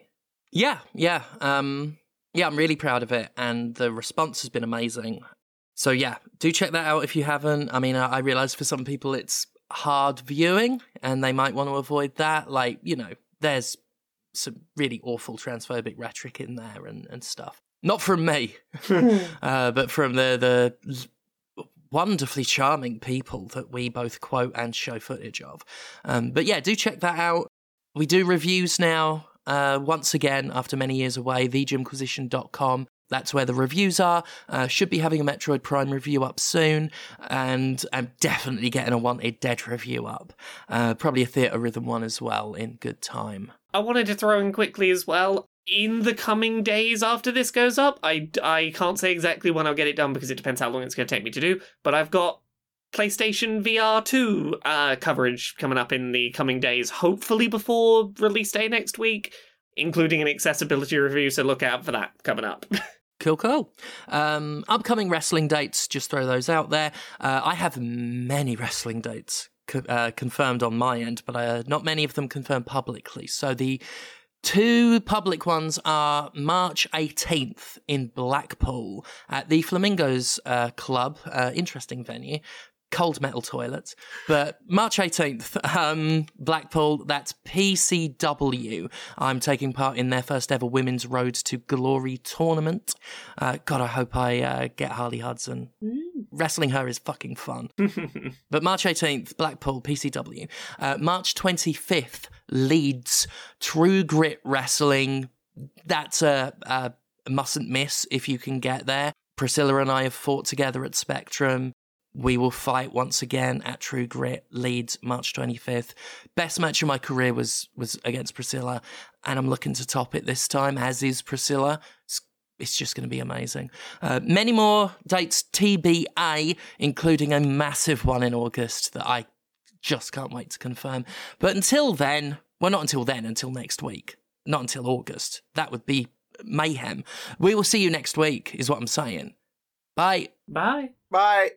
Yeah, yeah. Um, yeah, I'm really proud of it, and the response has been amazing. So yeah, do check that out if you haven't. I mean, I, I realize for some people it's hard viewing and they might want to avoid that. Like, you know, there's some really awful transphobic rhetoric in there and, and stuff. Not from me, uh, but from the, the wonderfully charming people that we both quote and show footage of. Um, but yeah, do check that out. We do reviews now. Uh, once again, after many years away, thejimquisition.com that's where the reviews are. Uh, should be having a Metroid Prime review up soon, and I'm definitely getting a Wanted: Dead review up. Uh, probably a Theatrhythm one as well in good time. I wanted to throw in quickly as well. In the coming days after this goes up, I, I can't say exactly when I'll get it done because it depends how long it's going to take me to do, but I've got PlayStation VR 2 uh, coverage coming up in the coming days, hopefully before release day next week, including an accessibility review, so look out for that coming up. Cool, cool. Um, upcoming wrestling dates, just throw those out there. Uh, I have many wrestling dates co- uh, confirmed on my end, but uh, not many of them confirmed publicly. So the two public ones are March 18th in Blackpool at the Flamingos uh, Club, uh, interesting venue cold metal toilets. But March 18th, um, Blackpool, that's PCW. I'm taking part in their first ever Women's Road to Glory tournament. Uh, God, I hope I uh, get Harley Hudson. Mm. Wrestling her is fucking fun. but March 18th, Blackpool, PCW. Uh, March 25th, Leeds, True Grit Wrestling. That's a, a mustn't miss if you can get there. Priscilla and I have fought together at Spectrum. We will fight once again at True Grit Leeds March 25th. Best match of my career was was against Priscilla, and I'm looking to top it this time. As is Priscilla. It's, it's just going to be amazing. Uh, many more dates TBA, including a massive one in August that I just can't wait to confirm. But until then, well, not until then, until next week, not until August. That would be mayhem. We will see you next week, is what I'm saying. Bye. Bye. Bye.